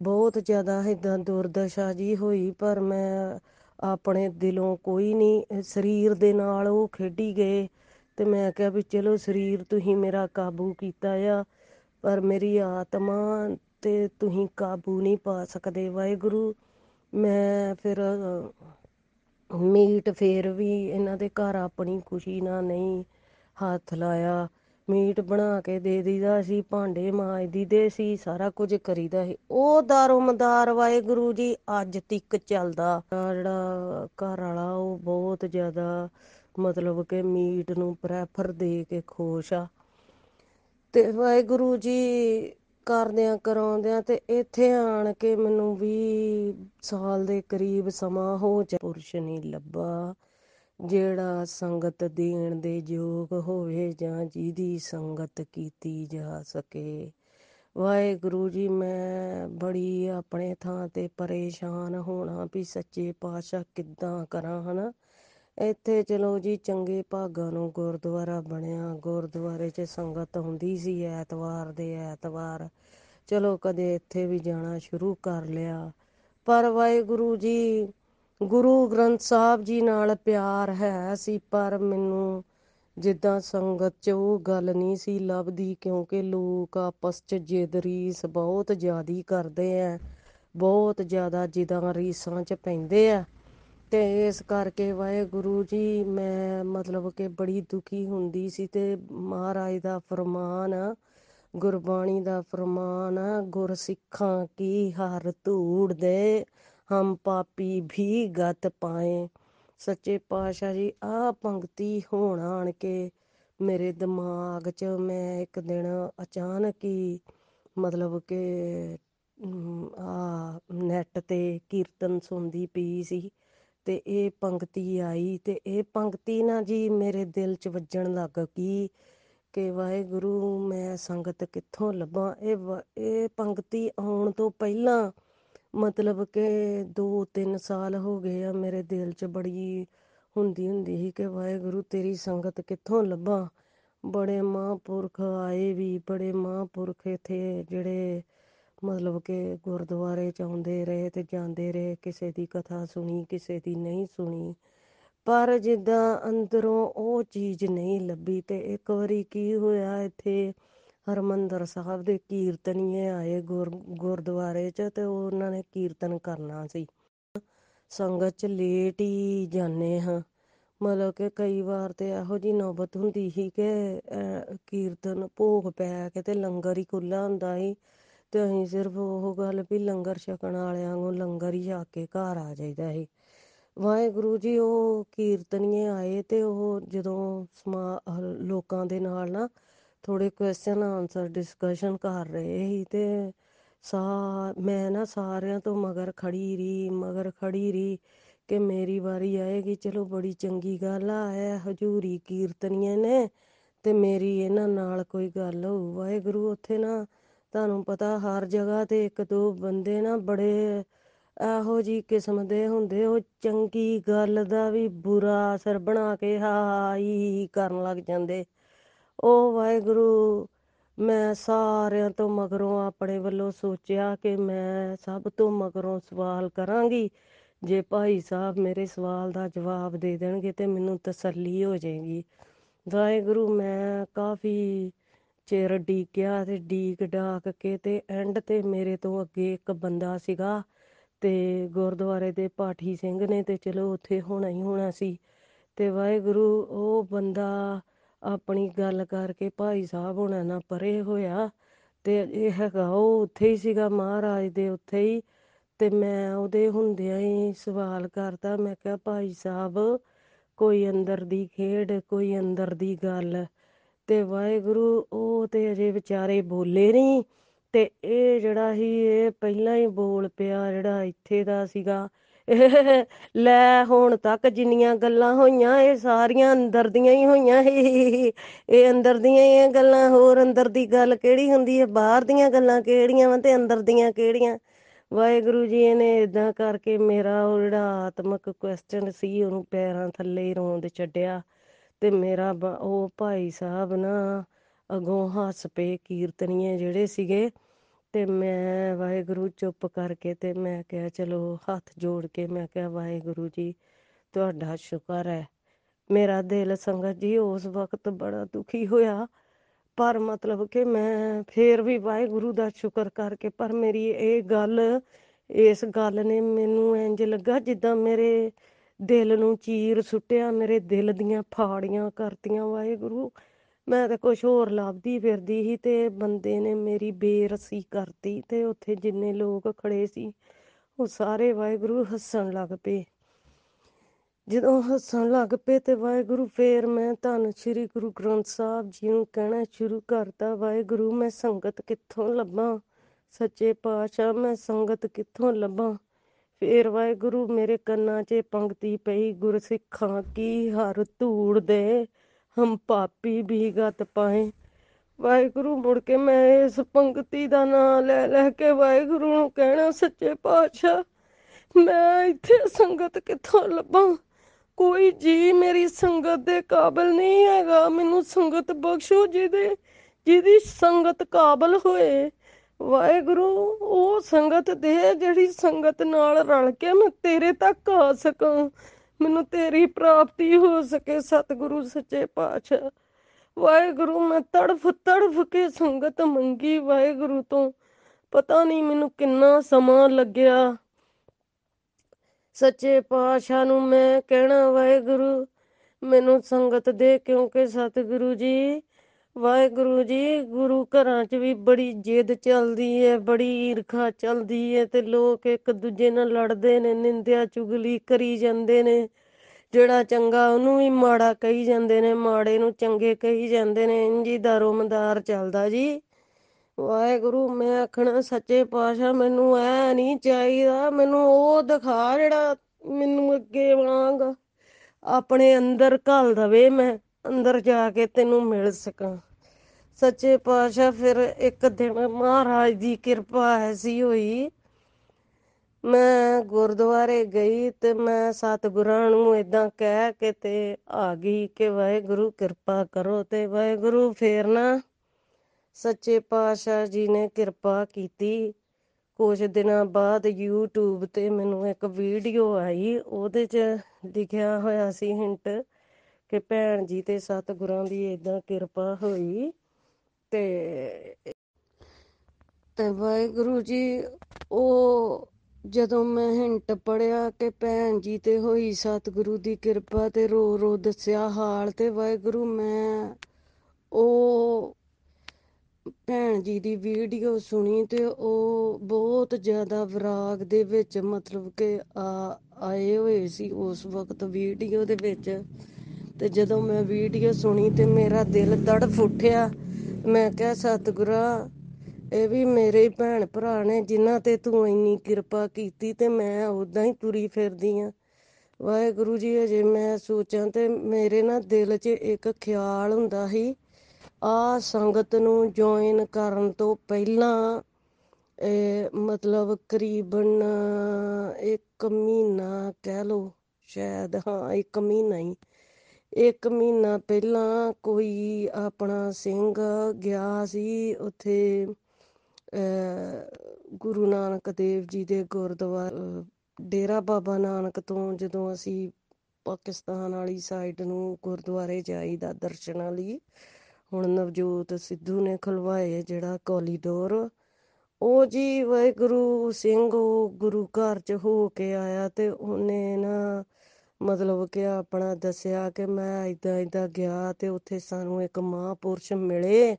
ਬਹੁਤ ਜ਼ਿਆਦਾ ਇਦਾਂ ਦੁਰਦਸ਼ਾ ਜੀ ਹੋਈ ਪਰ ਮੈਂ ਆਪਣੇ ਦਿਲੋਂ ਕੋਈ ਨਹੀਂ ਸਰੀਰ ਦੇ ਨਾਲ ਉਹ ਖੇਡੀ ਗਏ ਤੇ ਮੈਂ ਕਿਹਾ ਵੀ ਚਲੋ ਸਰੀਰ ਤੁਸੀਂ ਮੇਰਾ ਕਾਬੂ ਕੀਤਾ ਆ ਪਰ ਮੇਰੀ ਆਤਮਾ ਤੇ ਤੁਸੀਂ ਕਾਬੂ ਨਹੀਂ ਪਾ ਸਕਦੇ ਵਾਹਿਗੁਰੂ। ਮੈਂ ਫਿਰ ਅਹ, ਮੀਟ ਫੇਰ ਵੀ ਇਹਨਾਂ ਦੇ ਘਰ ਆਪਣੀ ਖੁਸ਼ੀ ਨਾਲ ਨਹੀਂ ਹੱਥ ਲਾਇਆ। ਮੀਟ ਬਣਾ ਕੇ ਦੇ ਦਈਦਾ ਸੀ, ਭਾਂਡੇ ਮਾਂਜਦੀ ਦੇ ਸੀ, ਸਾਰਾ ਕੁਝ ਕਰੀਦਾ ਸੀ। ਉਹ ਦਾਰੋ ਮਦਾਰ ਵਾਹਿਗੁਰੂ ਜੀ, ਅੱਜ ਤੱਕ ਚੱਲਦਾ। ਆਹ ਜਿਹੜਾ ਘਰ ਵਾਲਾ, ਉਹ ਬਹੁਤ ਜ਼ਿਆਦਾ ਮਤਲਬ ਕਿ ਮੀਟ ਨੂੰ ਪ੍ਰੈਫਰ ਦੇ ਕੇ ਖੁਸ਼ ਆ। ਤੇ ਵਾਹਿਗੁਰੂ ਜੀ, ਕਰਦਿਆਂ ਕਰਾਉਂਦਿਆਂ ਤੇ ਇੱਥੇ ਆਣ ਕੇ ਮੈਨੂੰ ਵੀ ਸਾਲ ਦੇ ਕਰੀਬ ਸਮਾਂ ਹੋ ਜਾ। ਪੁਰਸ਼ ਨਹੀਂ ਲੱਭਾ। ਜਿਹੜਾ ਸੰਗਤ ਦੇਣ ਦੇ ਯੋਗ ਹੋਵੇ ਜਾਂ ਜਿਹਦੀ ਸੰਗਤ ਕੀਤੀ ਜਾ ਸਕੇ। ਵਾਹਿਗੁਰੂ ਜੀ, ਮੈਂ ਬੜੀ ਆਪਣੇ ਥਾਂ ਤੇ ਪਰੇਸ਼ਾਨ ਹੋਣਾ ਵੀ ਸੱਚੇ ਪਾਤਸ਼ਾਹ ਕਿੱਦਾਂ ਕਰਾਂ, ਹਨਾ? ਇੱਥੇ ਚਲੋ ਜੀ, ਚੰਗੇ ਭਾਗਾਂ ਨੂੰ ਗੁਰਦੁਆਰਾ ਬਣਿਆ। ਗੁਰਦੁਆਰੇ 'ਚ ਸੰਗਤ ਆਉਂਦੀ ਸੀ ਐਤਵਾਰ ਦੇ ਐਤਵਾਰ। ਚਲੋ ਕਦੇ ਇੱਥੇ ਵੀ ਜਾਣਾ ਸ਼ੁਰੂ ਕਰ ਲਿਆ। ਪਰ ਵਾਹਿਗੁਰੂ ਜੀ ਗੁਰੂ ਗ੍ਰੰਥ ਸਾਹਿਬ ਜੀ ਨਾਲ ਪਿਆਰ ਹੈ ਸੀ, ਪਰ ਮੈਨੂੰ ਜਿੱਦਾਂ ਸੰਗਤ 'ਚ ਉਹ ਗੱਲ ਨਹੀਂ ਸੀ ਲੱਭਦੀ, ਕਿਉਂਕਿ ਲੋਕ ਆਪਸ 'ਚ ਜਿੱਦ, ਰੀਸ ਬਹੁਤ ਜ਼ਿਆਦੀ ਕਰਦੇ ਆ ਬਹੁਤ ਜ਼ਿਆਦਾ ਜਿੱਦਾਂ ਰੀਸਾਂ 'ਚ ਪੈਂਦੇ ਆ ਤੇ ਇਸ ਕਰਕੇ ਵਾਹਿਗੁਰੂ ਜੀ, ਮੈਂ ਮਤਲਬ ਕਿ ਬੜੀ ਦੁਖੀ ਹੁੰਦੀ ਸੀ ਤੇ ਮਹਾਰਾਜ ਦਾ ਫਰਮਾਨ, ਗੁਰਬਾਣੀ ਦਾ ਫਰਮਾਨ, ਗੁਰਸਿੱਖਾਂ ਕੀ ਹਰ ਧੂੜ ਦੇ ਹਮ ਪਾਪੀ ਵੀ ਗਤ ਪਾਏ। ਸੱਚੇ ਪਾਤਸ਼ਾਹ ਜੀ ਆ ਪੰਕਤੀ ਹੋਣ ਆਣ ਕੇ ਮੇਰੇ ਦਿਮਾਗ 'ਚ ਮੈਂ ਇੱਕ ਦਿਨ ਅਚਾਨਕ ਹੀ ਮਤਲਬ ਕਿ ਆ ਨੈਟ ਤੇ ਕੀਰਤਨ ਸੁਣਦੀ ਪਈ ਸੀ ਤੇ ਇਹ ਪੰਕਤੀ ਆਈ ਤੇ ਇਹ ਪੰਕਤੀ ਨਾ ਜੀ ਮੇਰੇ ਦਿਲ 'ਚ ਵੱਜਣ ਲੱਗ ਗਈ ਕਿ ਵਾਹਿਗੁਰੂ ਮੈਂ ਸੰਗਤ ਕਿੱਥੋਂ ਲੱਭਾਂ। ਇਹ ਇਹ ਪੰਕਤੀ ਆਉਣ ਤੋਂ ਪਹਿਲਾਂ ਮਤਲਬ ਕਿ 2-3 ਸਾਲ ਹੋ ਗਏ ਆ ਮੇਰੇ ਦਿਲ 'ਚ ਬੜੀ ਹੁੰਦੀ ਹੁੰਦੀ ਸੀ ਕਿ ਵਾਹਿਗੁਰੂ ਤੇਰੀ ਸੰਗਤ ਕਿੱਥੋਂ ਲੱਭਾਂ। ਬੜੇ ਮਹਾਂਪੁਰਖ ਆਏ ਵੀ, ਬੜੇ ਮਹਾਂਪੁਰਖ ਇੱਥੇ ਜਿਹੜੇ ਮਤਲਬ ਕਿ ਗੁਰਦੁਆਰੇ ਚ ਆਉਂਦੇ ਰਹੇ ਤੇ ਜਾਂਦੇ ਰਹੇ, ਕਿਸੇ ਦੀ ਕਥਾ ਸੁਣੀ, ਕਿਸੇ ਦੀ ਨਹੀਂ ਸੁਣੀ। ਪਰ ਜਿੱਦਾਂ ਅੰਦਰੋਂ ਉਹ ਚੀਜ਼ ਨਹੀਂ ਲੱਭੀ ਤੇ ਇੱਕ ਵਾਰੀ ਕੀ ਹੋਇਆ ਇੱਥੇ ਹਰਮੰਦਰ ਸਾਹਿਬ ਦੇ ਕੀਰਤਨੀਏ ਆਏ ਗੁਰ, ਗੁਰਦੁਆਰੇ 'ਚ ਤੇ ਉਹਨਾਂ ਨੇ ਕੀਰਤਨ ਕਰਨਾ ਸੀ। ਸੰਗਤ 'ਚ ਲੇਟ ਹੀ ਜਾਂਦੇ ਹਾਂ। ਮਤਲਬ ਕਿ ਕਈ ਵਾਰ ਤੇ ਇਹੋ ਜੀ ਨੌਬਤ ਹੁੰਦੀ ਸੀ ਕਿ ਕੀਰਤਨ ਭੋਗ ਪੈ ਕੇ ਤੇ ਲੰਗਰ ਹੀ ਖੁੱਲਾ ਹੁੰਦਾ ਸੀ। ਤੇ ਅਸੀਂ ਸਿਰਫ ਉਹ ਗੱਲ ਵੀ ਲੰਗਰ ਛਕਣ ਵਾਲਿਆਂ ਨੂੰ ਲੰਗਰ ਹੀ ਛਕ ਕੇ ਘਰ ਆ ਜਾਈਦਾ ਸੀ। ਵਾਹਿਗੁਰੂ ਜੀ, ਉਹ ਕੀਰਤਨੀਏ ਆਏ ਤੇ ਉਹ ਜਦੋਂ ਸਮਾ, ਲੋਕਾਂ ਦੇ ਨਾਲ ਨਾ ਥੋੜੇ ਕੁਐਸਚਨ ਆਨਸਰ ਡਿਸਕਸ਼ਨ ਕਰ ਰਹੇ ਸੀ ਤੇ ਸਾ, ਮੈਂ ਨਾ ਸਾਰਿਆਂ ਤੋਂ ਮਗਰ ਖੜੀ ਰਹੀ, ਮਗਰ ਖੜੀ ਰਹੀ ਕਿ ਮੇਰੀ ਵਾਰੀ ਆਏਗੀ ਚਲੋ ਬੜੀ ਚੰਗੀ ਗੱਲ ਆ ਐ ਹਜੂਰੀ ਕੀਰਤਨੀਏ ਨੇ ਤੇ ਮੇਰੀ ਇਹਨਾਂ ਨਾਲ ਕੋਈ ਗੱਲ ਹੋਊ। ਵਾਹਿਗੁਰੂ, ਉੱਥੇ ਨਾ ਤੁਹਾਨੂੰ ਪਤਾ ਹਰ ਜਗ੍ਹਾ ਤੇ ਇੱਕ ਦੋ ਬੰਦੇ ਨਾ ਬੜੇ ਇਹੋ ਜੀ ਕਿਸਮ ਦੇ ਹੁੰਦੇ, ਉਹ ਚੰਗੀ ਗੱਲ ਦਾ ਵੀ ਬੁਰਾ ਅਸਰ ਬਣਾ ਕੇ ਹਾਈ ਕਰਨ ਲੱਗ ਜਾਂਦੇ। ਉਹ ਵਾਹਿਗੁਰੂ, ਮੈਂ ਸਾਰਿਆਂ ਤੋਂ ਮਗਰੋਂ ਆਪਣੇ ਵੱਲੋਂ ਸੋਚਿਆ ਕਿ ਮੈਂ ਸਭ ਤੋਂ ਮਗਰੋਂ ਸਵਾਲ ਕਰਾਂਗੀ। ਜੇ ਭਾਈ ਸਾਹਿਬ ਮੇਰੇ ਸਵਾਲ ਦਾ ਜਵਾਬ ਦੇ ਦੇਣਗੇ ਤੇ ਮੈਨੂੰ ਤਸੱਲੀ ਹੋ ਜਾਏਗੀ। ਵਾਹਿਗੁਰੂ, ਮੈਂ ਕਾਫੀ ਚਿਰ ਡੀਕਿਆ ਤੇ ਡੀਕ ਡਾਕ ਕੇ ਤੇ ਐਂਡ ਤੇ ਮੇਰੇ ਤੋਂ ਅੱਗੇ ਇੱਕ ਬੰਦਾ ਸੀਗਾ ਤੇ ਗੁਰਦੁਆਰੇ ਦੇ ਪਾਠੀ ਸਿੰਘ ਨੇ ਤੇ ਚਲੋ ਉੱਥੇ ਹੋਣਾ ਹੀ ਹੋਣਾ ਸੀ। ਤੇ ਵਾਹਿਗੁਰੂ, ਉਹ ਬੰਦਾ ਆਪਣੀ ਗੱਲ ਕਰਕੇ ਭਾਈ ਸਾਹਿਬ ਹੋਣਾ ਨਾਲ ਪਰੇ ਹੋਇਆ ਤੇ ਇਹ ਹੈਗਾ ਉਹ ਉੱਥੇ ਹੀ ਸੀਗਾ ਮਹਾਰਾਜ ਦੇ ਉੱਥੇ ਹੀ ਤੇ ਮੈਂ ਉਹਦੇ ਹੁੰਦਿਆਂ ਹੀ ਸਵਾਲ ਕਰਤਾ, ਮੈਂ ਕਿਹਾ ਭਾਈ ਸਾਹਿਬ, ਕੋਈ ਅੰਦਰ ਦੀ ਖੇਡ, ਕੋਈ ਅੰਦਰ ਦੀ ਗੱਲ ਤੇ ਵਾਹਿਗੁਰੂ, ਉਹ ਤੇ ਅਜੇ ਵਿਚਾਰੇ ਬੋਲੇ ਨਹੀਂ ਤੇ ਇਹ ਜਿਹੜਾ ਹੀ ਇਹ ਪਹਿਲਾਂ ਹੀ ਬੋਲ ਪਿਆ ਜਿਹੜਾ ਇੱਥੇ ਦਾ ਸੀਗਾ ਲੈ ਹੁਣ ਤੱਕ ਜਿੰਨੀਆਂ ਗੱਲਾਂ ਹੋਈਆਂ, ਇਹ ਸਾਰੀਆਂ ਅੰਦਰ ਦੀਆਂ ਹੀ ਹੋਈਆਂ ਇਹ ਅੰਦਰ ਦੀਆਂ ਹੀ ਗੱਲਾਂ, ਹੋਰ ਅੰਦਰ ਦੀ ਗੱਲ ਕਿਹੜੀ ਹੁੰਦੀ ਹੈ? ਬਾਹਰ ਦੀਆਂ ਗੱਲਾਂ ਕਿਹੜੀਆਂ ਵਾ ਤੇ ਅੰਦਰ ਦੀਆਂ ਕਿਹੜੀਆਂ? ਵਾਹਿਗੁਰੂ ਜੀ ਨੇ ਇਦਾਂ ਕਰਕੇ ਮੇਰਾ ਉਹ ਜਿਹੜਾ ਆਤਮਿਕ ਕੁਐਸਚਨ ਸੀ, ਉਹਨੂੰ ਪੈਰਾਂ ਥੱਲੇ ਹੀ ਰੋਂਦ ਛੱਡਿਆ ਤੇ ਮੇਰਾ ਉਹ ਭਾਈ ਸਾਹਿਬ ਨਾ ਅਗੋਂ ਹੱਸ ਪਏ ਕੀਰਤਨੀਏ ਜਿਹੜੇ ਸੀਗੇ। ਤੇ ਮੈਂ ਵਾਹਿਗੁਰੂ ਚੁੱਪ ਕਰਕੇ ਤੇ ਮੈਂ ਕਿਹਾ, ਚਲੋ ਹੱਥ ਜੋੜ ਕੇ ਮੈਂ ਕਿਹਾ, ਵਾਹਿਗੁਰੂ ਜੀ, ਤੁਹਾਡਾ ਸ਼ੁਕਰ ਹੈ। ਮੇਰਾ ਦਿਲ ਸੰਗਤ ਜੀ ਉਸ ਵਕਤ ਬੜਾ ਦੁਖੀ ਹੋਇਆ। ਪਰ ਮਤਲਬ ਕਿ ਮੈਂ ਫੇਰ ਵੀ ਵਾਹਿਗੁਰੂ ਦਾ ਸ਼ੁਕਰ ਕਰਕੇ, ਪਰ ਮੇਰੀ ਇਹ ਗੱਲ, ਇਸ ਗੱਲ ਨੇ ਮੈਨੂੰ ਇੰਜ ਲੱਗਾ ਜਿੱਦਾਂ ਮੇਰੇ ਦਿਲ ਨੂੰ ਚੀਰ ਸੁੱਟਿਆ, ਮੇਰੇ ਦਿਲ ਦੀਆਂ ਫਾੜੀਆਂ ਕਰਤੀਆਂ ਵਾਹਿਗੁਰੂ। ਮੈਂ ਤਾਂ ਕੁਝ ਹੋਰ ਲੱਭਦੀ ਫਿਰਦੀ ਸੀ ਤੇ ਬੰਦੇ ਨੇ ਮੇਰੀ ਬੇਰਸੀ ਕਰਤੀ ਤੇ ਉੱਥੇ ਜਿੰਨੇ ਲੋਕ ਖੜੇ ਸੀ, ਉਹ ਸਾਰੇ ਵਾਹਿਗੁਰੂ ਹੱਸਣ ਲੱਗ ਪਏ। ਜਦੋਂ ਹੱਸਣ ਲੱਗ ਪਏ ਤੇ ਵਾਹਿਗੁਰੂ ਫੇਰ ਮੈਂ ਧੰਨ ਸ਼੍ਰੀ ਗੁਰੂ ਗ੍ਰੰਥ ਸਾਹਿਬ ਜੀ ਨੂੰ ਕਹਿਣਾ ਸ਼ੁਰੂ ਕਰਤਾ, ਵਾਹਿਗੁਰੂ, ਮੈਂ ਸੰਗਤ ਕਿੱਥੋਂ ਲੱਭਾਂ? ਸੱਚੇ ਪਾਤਸ਼ਾਹ, ਮੈਂ ਸੰਗਤ ਕਿੱਥੋਂ ਲੱਭਾਂ? ਫੇਰ ਵਾਹਿਗੁਰੂ ਮੇਰੇ ਕੰਨਾਂ 'ਚ ਪੰਕਤੀ ਪਈ, ਗੁਰਸਿੱਖਾਂ ਕੀ ਹਰ ਧੂੜ ਦੇ ਹਮ ਪਾਪੀ ਵੀ ਗਤ ਪਾਏ। ਵਾਹਿਗੁਰੂ ਮੁੜ ਕੇ ਮੈਂ ਇਸ ਪੰਕਤੀ ਦਾ ਨਾਮ ਲੈ ਲੈ ਕੇ ਵਾਹਿਗੁਰੂ ਨੂੰ ਕਹਿਣਾ, ਸੱਚੇ ਪਾਤਸ਼ਾਹ, ਮੈਂ ਇੱਥੇ ਸੰਗਤ ਕਿੱਥੋਂ ਲੱਭਾਂ? ਕੋਈ ਜੀ ਮੇਰੀ ਸੰਗਤ ਦੇ ਕਾਬਿਲ ਨਹੀਂ ਹੈਗਾ। ਮੈਨੂੰ ਸੰਗਤ ਬਖਸ਼ੋ ਜਿਹਦੇ, ਜਿਹਦੀ ਸੰਗਤ ਕਾਬਿਲ ਹੋਏ। ਵਾਹਿਗੁਰੂ, ਉਹ ਸੰਗਤ ਦੇ ਜਿਹੜੀ ਸੰਗਤ ਨਾਲ ਰਲ ਕੇ ਮੈਂ ਤੇਰੇ ਤੱਕ ਆ ਸਕਾਂ। ਮੈਨੂੰ ਤੇਰੀ ਪ੍ਰਾਪਤੀ ਹੋ ਸਕੇ ਸਤਿਗੁਰੂ ਸੱਚੇ ਪਾਤਸ਼ਾਹ। ਵਾਹਿਗੁਰੂ, ਮੈਂ ਤੜਫ ਤੜਫ ਕੇ ਸੰਗਤ ਮੰਗੀ ਵਾਹਿਗੁਰੂ ਤੋਂ। ਪਤਾ ਨਹੀਂ ਮੈਨੂੰ ਕਿੰਨਾ ਸਮਾਂ ਲੱਗਿਆ। ਸੱਚੇ ਪਾਤਸ਼ਾਹ ਨੂੰ ਮੈਂ ਕਹਿਣਾ, ਵਾਹਿਗੁਰੂ, ਮੈਨੂੰ ਸੰਗਤ ਦੇ ਕਿਉਂਕਿ ਸਤਿਗੁਰੂ ਜੀ ਵਾਹਿਗੁਰੂ ਜੀ, ਗੁਰੂ ਘਰਾਂ 'ਚ ਵੀ ਬੜੀ ਜਿੱਦ ਚੱਲਦੀ ਹੈ ਬੜੀ ਈਰਖਾ ਚੱਲਦੀ ਹੈ ਤੇ ਲੋਕ ਇੱਕ ਦੂਜੇ ਨਾਲ ਲੜਦੇ ਨੇ, ਨਿੰਦਿਆ ਚੁਗਲੀ ਕਰੀ ਜਾਂਦੇ ਨੇ। ਜਿਹੜਾ ਚੰਗਾ ਉਹਨੂੰ ਵੀ ਮਾੜਾ ਕਹੀ ਜਾਂਦੇ ਨੇ, ਮਾੜੇ ਨੂੰ ਚੰਗੇ ਕਹੀ ਜਾਂਦੇ ਨੇ ਇੰਜੀ ਦਾਰੋਮਦਾਰ ਚੱਲਦਾ ਜੀ। ਵਾਹਿਗੁਰੂ, ਮੈਂ ਆਖਣਾ ਸੱਚੇ ਪਾਤਸ਼ਾਹ, ਮੈਨੂੰ ਐ ਨਹੀਂ ਚਾਹੀਦਾ, ਮੈਨੂੰ ਉਹ ਦਿਖਾ ਜਿਹੜਾ ਮੈਨੂੰ ਅੱਗੇ ਵਾਂਗ ਆਪਣੇ ਅੰਦਰ ਘਲ ਦਵੇ ਮੈਂ। ਅੰਦਰ ਜਾ ਕੇ ਤੈਨੂੰ ਮਿਲ ਸਕਾਂ। ਸੱਚੇ ਪਾਤਸ਼ਾਹ, ਫਿਰ ਇੱਕ ਦਿਨ ਮਹਾਰਾਜ ਦੀ ਕਿਰਪਾ ਐਸੀ ਹੋਈ। ਮੈਂ ਗੁਰਦੁਆਰੇ ਗਈ ਤੇ ਮੈਂ ਸਤਿਗੁਰਾਂ ਨੂੰ ਇਦਾਂ ਕਹਿ ਕੇ ਤੇ ਆ ਗਈ ਕਿ ਵਾਹਿਗੁਰੂ ਕਿਰਪਾ ਕਰੋ ਤੇ ਵਾਹਿਗੁਰੂ ਫੇਰ ਨਾ ਸੱਚੇ ਪਾਤਸ਼ਾਹ ਜੀ ਨੇ ਕਿਰਪਾ ਕੀਤੀ। ਕੁਝ ਦਿਨਾਂ ਬਾਅਦ YouTube ਤੇ ਮੈਨੂੰ ਇੱਕ ਵੀਡੀਓ ਆਈ, ਉਹਦੇ 'ਚ ਲਿਖਿਆ ਹੋਇਆ ਸੀ ਹਿੰਟ ਕਿ ਭੈਣ ਜੀ ਤੇ ਸਤਿਗੁਰਾਂ ਦੀ ਇਦਾਂ ਕਿਰਪਾ ਹੋਈ ਤੇ ਤੇ ਵਾਹਿਗੁਰੂ ਜੀ, ਉਹ ਜਦੋਂ ਮੈਂ ਹਿੰਟ ਪੜਿਆ ਕਿ ਭੈਣ ਜੀ ਤੇ ਹੋਈ ਸਤਿਗੁਰੂ ਦੀ ਕਿਰਪਾ ਤੇ ਰੋ ਰੋ ਦੱਸਿਆ ਹਾਲ ਤੇ ਵਾਹਿਗੁਰੂ ਮੈਂ ਉਹ ਭੈਣ ਜੀ ਦੀ ਵੀਡੀਓ ਸੁਣੀ ਤੇ ਉਹ ਬਹੁਤ ਜ਼ਿਆਦਾ ਵਿਰਾਗ ਦੇ ਵਿੱਚ ਮਤਲਬ ਕਿ ਆ, ਆਏ ਹੋਏ ਸੀ ਉਸ ਵਕਤ ਵੀਡੀਓ ਦੇ ਵਿੱਚ। ਤੇ ਜਦੋਂ ਮੈਂ ਵੀਡੀਓ ਸੁਣੀ ਤੇ ਮੇਰਾ ਦਿਲ ਤੜਫ ਉੱਠਿਆ। ਮੈਂ ਕਿਹਾ, ਸਤਿਗੁਰਾ, ਇਹ ਵੀ ਮੇਰੇ ਭੈਣ ਭਰਾ ਨੇ ਜਿਨ੍ਹਾਂ ਤੇ ਤੂੰ ਇੰਨੀ ਕਿਰਪਾ ਕੀਤੀ ਤੇ ਮੈਂ ਉਦਾਂ ਹੀ ਤੁਰੀ ਫਿਰਦੀ ਆ। ਵਾਹਿਗੁਰੂ ਜੀ, ਅਜੇ ਮੈਂ ਸੋਚਾਂ ਤੇ ਮੇਰੇ ਨਾ ਦਿਲ 'ਚ ਇੱਕ ਖਿਆਲ ਹੁੰਦਾ ਸੀ, ਆ ਸੰਗਤ ਨੂੰ ਜੁਆਇਨ ਕਰਨ ਤੋਂ ਪਹਿਲਾਂ, ਇਹ ਮਤਲਬ ਕਰੀਬਨ ਇੱਕ ਮਹੀਨਾ ਕਹਿ ਲੋ ਸ਼ਾਇਦ, ਹਾਂ, ਇੱਕ ਮਹੀਨਾ ਹੀ ਇੱਕ ਮਹੀਨਾ ਪਹਿਲਾਂ ਕੋਈ ਆਪਣਾ ਸਿੰਘ ਗਿਆ ਸੀ ਉੱਥੇ ਗੁਰੂ ਨਾਨਕ ਦੇਵ ਜੀ ਦੇ ਗੁਰਦੁਆਰਾ ਡੇਰਾ ਬਾਬਾ ਨਾਨਕ ਤੋਂ ਜਦੋਂ ਅਸੀਂ ਪਾਕਿਸਤਾਨ ਵਾਲੀ ਸਾਈਡ ਨੂੰ ਗੁਰਦੁਆਰੇ ਜਾਈਦਾ ਦਰਸ਼ਨਾਂ ਲਈ, ਹੁਣ ਨਵਜੋਤ ਸਿੱਧੂ ਨੇ ਖਲਵਾਏ ਜਿਹੜਾ ਕੋਲੀਡੋਰ। ਉਹ ਜੀ ਵਾਹਿਗੁਰੂ ਸਿੰਘ ਉਹ ਗੁਰੂ ਘਰ ਚ ਹੋ ਕੇ ਆਇਆ ਤੇ ਉਹਨੇ ਨਾ ਮਤਲਬ ਕਿ ਆਪਣਾ ਦੱਸਿਆ ਕਿ ਮੈਂ ਇਦਾਂ ਇਦਾਂ ਗਿਆ ਤੇ ਉੱਥੇ ਸਾਨੂੰ ਇੱਕ ਮਹਾਂਪੁਰਸ਼ ਮਿਲੇ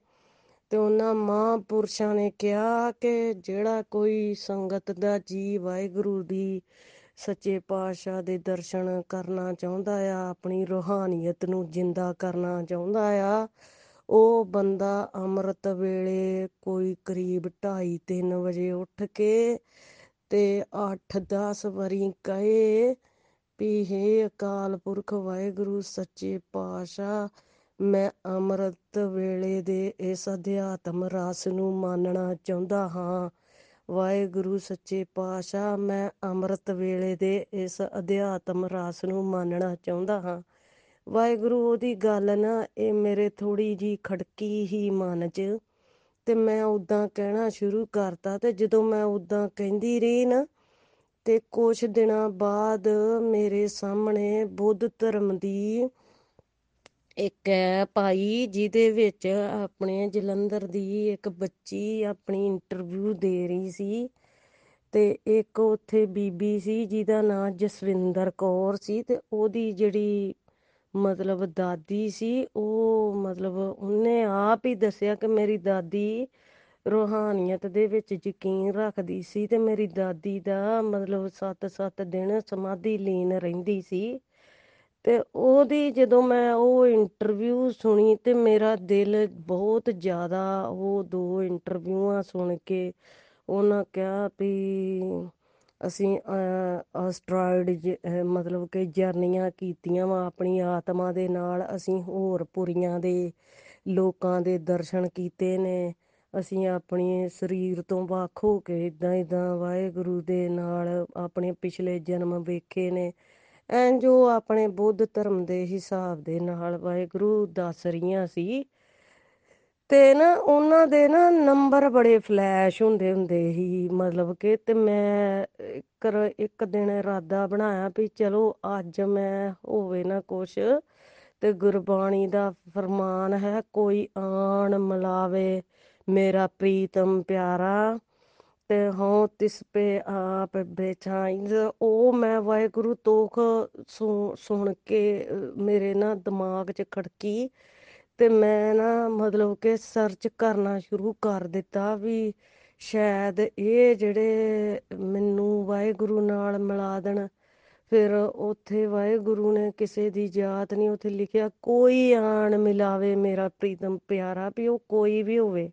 ਤੇ ਉਹਨਾਂ ਮਹਾਂਪੁਰਸ਼ਾਂ ਨੇ ਕਿਹਾ ਕਿ ਜਿਹੜਾ ਕੋਈ ਸੰਗਤ ਦਾ ਜੀ ਵਾਹਿਗੁਰੂ ਦੀ ਸੱਚੇ ਪਾਤਸ਼ਾਹ ਦੇ ਦਰਸ਼ਨ ਕਰਨਾ ਚਾਹੁੰਦਾ ਆ, ਆਪਣੀ ਰੋਹਾਨੀਅਤ ਨੂੰ ਜਿੰਦਾ ਕਰਨਾ ਚਾਹੁੰਦਾ ਆ, ਉਹ ਬੰਦਾ ਅੰਮ੍ਰਿਤ ਵੇਲੇ ਕੋਈ ਕਰੀਬ 2:30 3 ਵਜੇ ਉੱਠ ਕੇ ਤੇ 8-10 ਵਾਰੀ ਕਹੇ ਵੀ ਹੇ ਅਕਾਲ ਪੁਰਖ ਵਾਹਿਗੁਰੂ, ਸੱਚੇ ਪਾਤਸ਼ਾਹ। ਮੈਂ ਅੰਮ੍ਰਿਤ ਵੇਲੇ ਦੇ ਇਸ ਅਧਿਆਤਮ ਰਸ ਨੂੰ ਮੰਨਣਾ ਚਾਹੁੰਦਾ ਹਾਂ। ਵਾਹਿਗੁਰੂ, ਸੱਚੇ ਪਾਤਸ਼ਾਹ, ਮੈਂ ਅੰਮ੍ਰਿਤ ਵੇਲੇ ਦੇ ਇਸ ਅਧਿਆਤਮ ਰਸ ਨੂੰ ਮੰਨਣਾ ਚਾਹੁੰਦਾ ਹਾਂ। ਵਾਹਿਗੁਰੂ, ਉਹਦੀ ਗੱਲ ਨਾ, ਇਹ ਮੇਰੇ ਥੋੜੀ ਜੀ ਖੜਕੀ ਹੀ ਮਨ 'ਚ। ਤੇ ਮੈਂ ਉਦਾਂ ਕਹਿਣਾ ਸ਼ੁਰੂ ਕਰਤਾ ਤੇ ਜਦੋਂ ਮੈਂ ਉਦਾਂ ਕਹਿੰਦੀ ਰਹੀ ਨਾ ਤੇ ਕੁਝ ਦਿਨਾਂ ਬਾਅਦ ਮੇਰੇ ਸਾਹਮਣੇ ਬੁੱਧ ਧਰਮ ਦੀ ਇੱਕ ਐਪ ਆਈ ਜਿਹਦੇ ਵਿੱਚ ਆਪਣੇ ਜਲੰਧਰ ਦੀ ਇੱਕ ਬੱਚੀ ਆਪਣੀ ਇੰਟਰਵਿਊ ਦੇ ਰਹੀ ਸੀ ਤੇ ਇੱਕ ਉੱਥੇ ਬੀਬੀ ਸੀ ਜਿਹਦਾ ਨਾਂ ਜਸਵਿੰਦਰ ਕੌਰ ਸੀ ਤੇ ਉਹਦੀ ਜਿਹੜੀ ਮਤਲਬ ਦਾਦੀ ਸੀ, ਉਹ ਮਤਲਬ ਉਹਨੇ ਆਪ ਹੀ ਦੱਸਿਆ ਕਿ ਮੇਰੀ ਦਾਦੀ ਰੋਹਾਨੀਅਤ ਦੇ ਵਿੱਚ ਯਕੀਨ ਰੱਖਦੀ ਸੀ ਤੇ ਮੇਰੀ ਦਾਦੀ ਦਾ ਮਤਲਬ 7-7 ਦਿਨ ਸਮਾਧੀ ਲੀਨ ਰਹਿੰਦੀ ਸੀ। ਤੇ ਉਹਦੀ ਜਦੋਂ ਮੈਂ ਉਹ ਇੰਟਰਵਿਊ ਸੁਣੀ ਤੇ ਮੇਰਾ ਦਿਲ ਬਹੁਤ ਜ਼ਿਆਦਾ ਉਹ ਦੋ ਇੰਟਰਵਿਊਆਂ ਸੁਣ ਕੇ ਉਹਨਾਂ ਕਿਹਾ ਵੀ ਅਸੀਂ ਐਸਟਰੋਇਡ ਮਤਲਬ ਕਿ ਜਰਨੀਆਂ ਕੀਤੀਆਂ ਵਾ ਆਪਣੀ ਆਤਮਾ ਦੇ ਨਾਲ, ਅਸੀਂ ਹੋਰ ਪੁਰੀਆਂ ਦੇ ਲੋਕਾਂ ਦੇ ਦਰਸ਼ਨ ਕੀਤੇ ਨੇ। ਅਸੀਂ ਆਪਣੇ ਸਰੀਰ ਤੋਂ ਵੱਖ ਹੋ ਕੇ ਇਦਾਂ ਇਦਾਂ ਵਾਹਿਗੁਰੂ ਦੇ ਨਾਲ ਆਪਣੇ ਪਿਛਲੇ ਜਨਮ ਵੇਖੇ ਨੇ। ਐਂ ਜੋ ਆਪਣੇ ਬੁੱਧ ਧਰਮ ਦੇ ਹਿਸਾਬ ਦੇ ਨਾਲ ਵਾਹਿਗੁਰੂ ਦੱਸ ਰਹੀਆਂ ਸੀ ਤੇ ਨਾ ਉਹਨਾਂ ਦੇ ਨਾ ਨੰਬਰ ਬੜੇ ਫਲੈਸ਼ ਹੁੰਦੇ ਹੁੰਦੇ ਸੀ ਮਤਲਬ ਕਿ ਤੇ ਮੈਂ ਇੱਕ ਇੱਕ ਦਿਨ ਇਰਾਦਾ ਬਣਾਇਆ ਵੀ ਚਲੋ ਅੱਜ ਮੈਂ ਹੋਵੇ ਨਾ ਕੁਛ ਤੇ ਗੁਰਬਾਣੀ ਦਾ ਫਰਮਾਨ ਹੈ, ਕੋਈ ਆਣ ਮਿਲਾਵੇ। ਮੇਰਾ ਪ੍ਰੀਤਮ ਪਿਆਰਾ, ਤੇ ਹਾਂ ਤਿਸ ਪੇ ਆਪ ਬੇਚਾਈ। ਉਹ ਮੈਂ ਵਾਹਿਗੁਰੂ ਤੋਖ ਸੁਣ ਕੇ ਮੇਰੇ ਨਾ ਦਿਮਾਗ 'ਚ ਖੜਕੀ, ਤੇ ਮੈਂ ਨਾ ਮਤਲਬ ਕਿ ਸਰਚ ਕਰਨਾ ਸ਼ੁਰੂ ਕਰ ਦਿੱਤਾ ਵੀ ਸ਼ਾਇਦ ਇਹ ਜਿਹੜੇ ਮੈਨੂੰ ਵਾਹਿਗੁਰੂ ਨਾਲ ਮਿਲਾ ਦੇਣ। ਫਿਰ ਉੱਥੇ ਵਾਹਿਗੁਰੂ ਨੇ ਕਿਸੇ ਦੀ ਜਾਤ ਨਹੀਂ ਉੱਥੇ ਲਿਖਿਆ, ਕੋਈ ਆਣ ਮਿਲਾਵੇ ਮੇਰਾ ਪ੍ਰੀਤਮ ਪਿਆਰਾ, ਵੀ ਉਹ ਕੋਈ ਵੀ ਹੋਵੇ।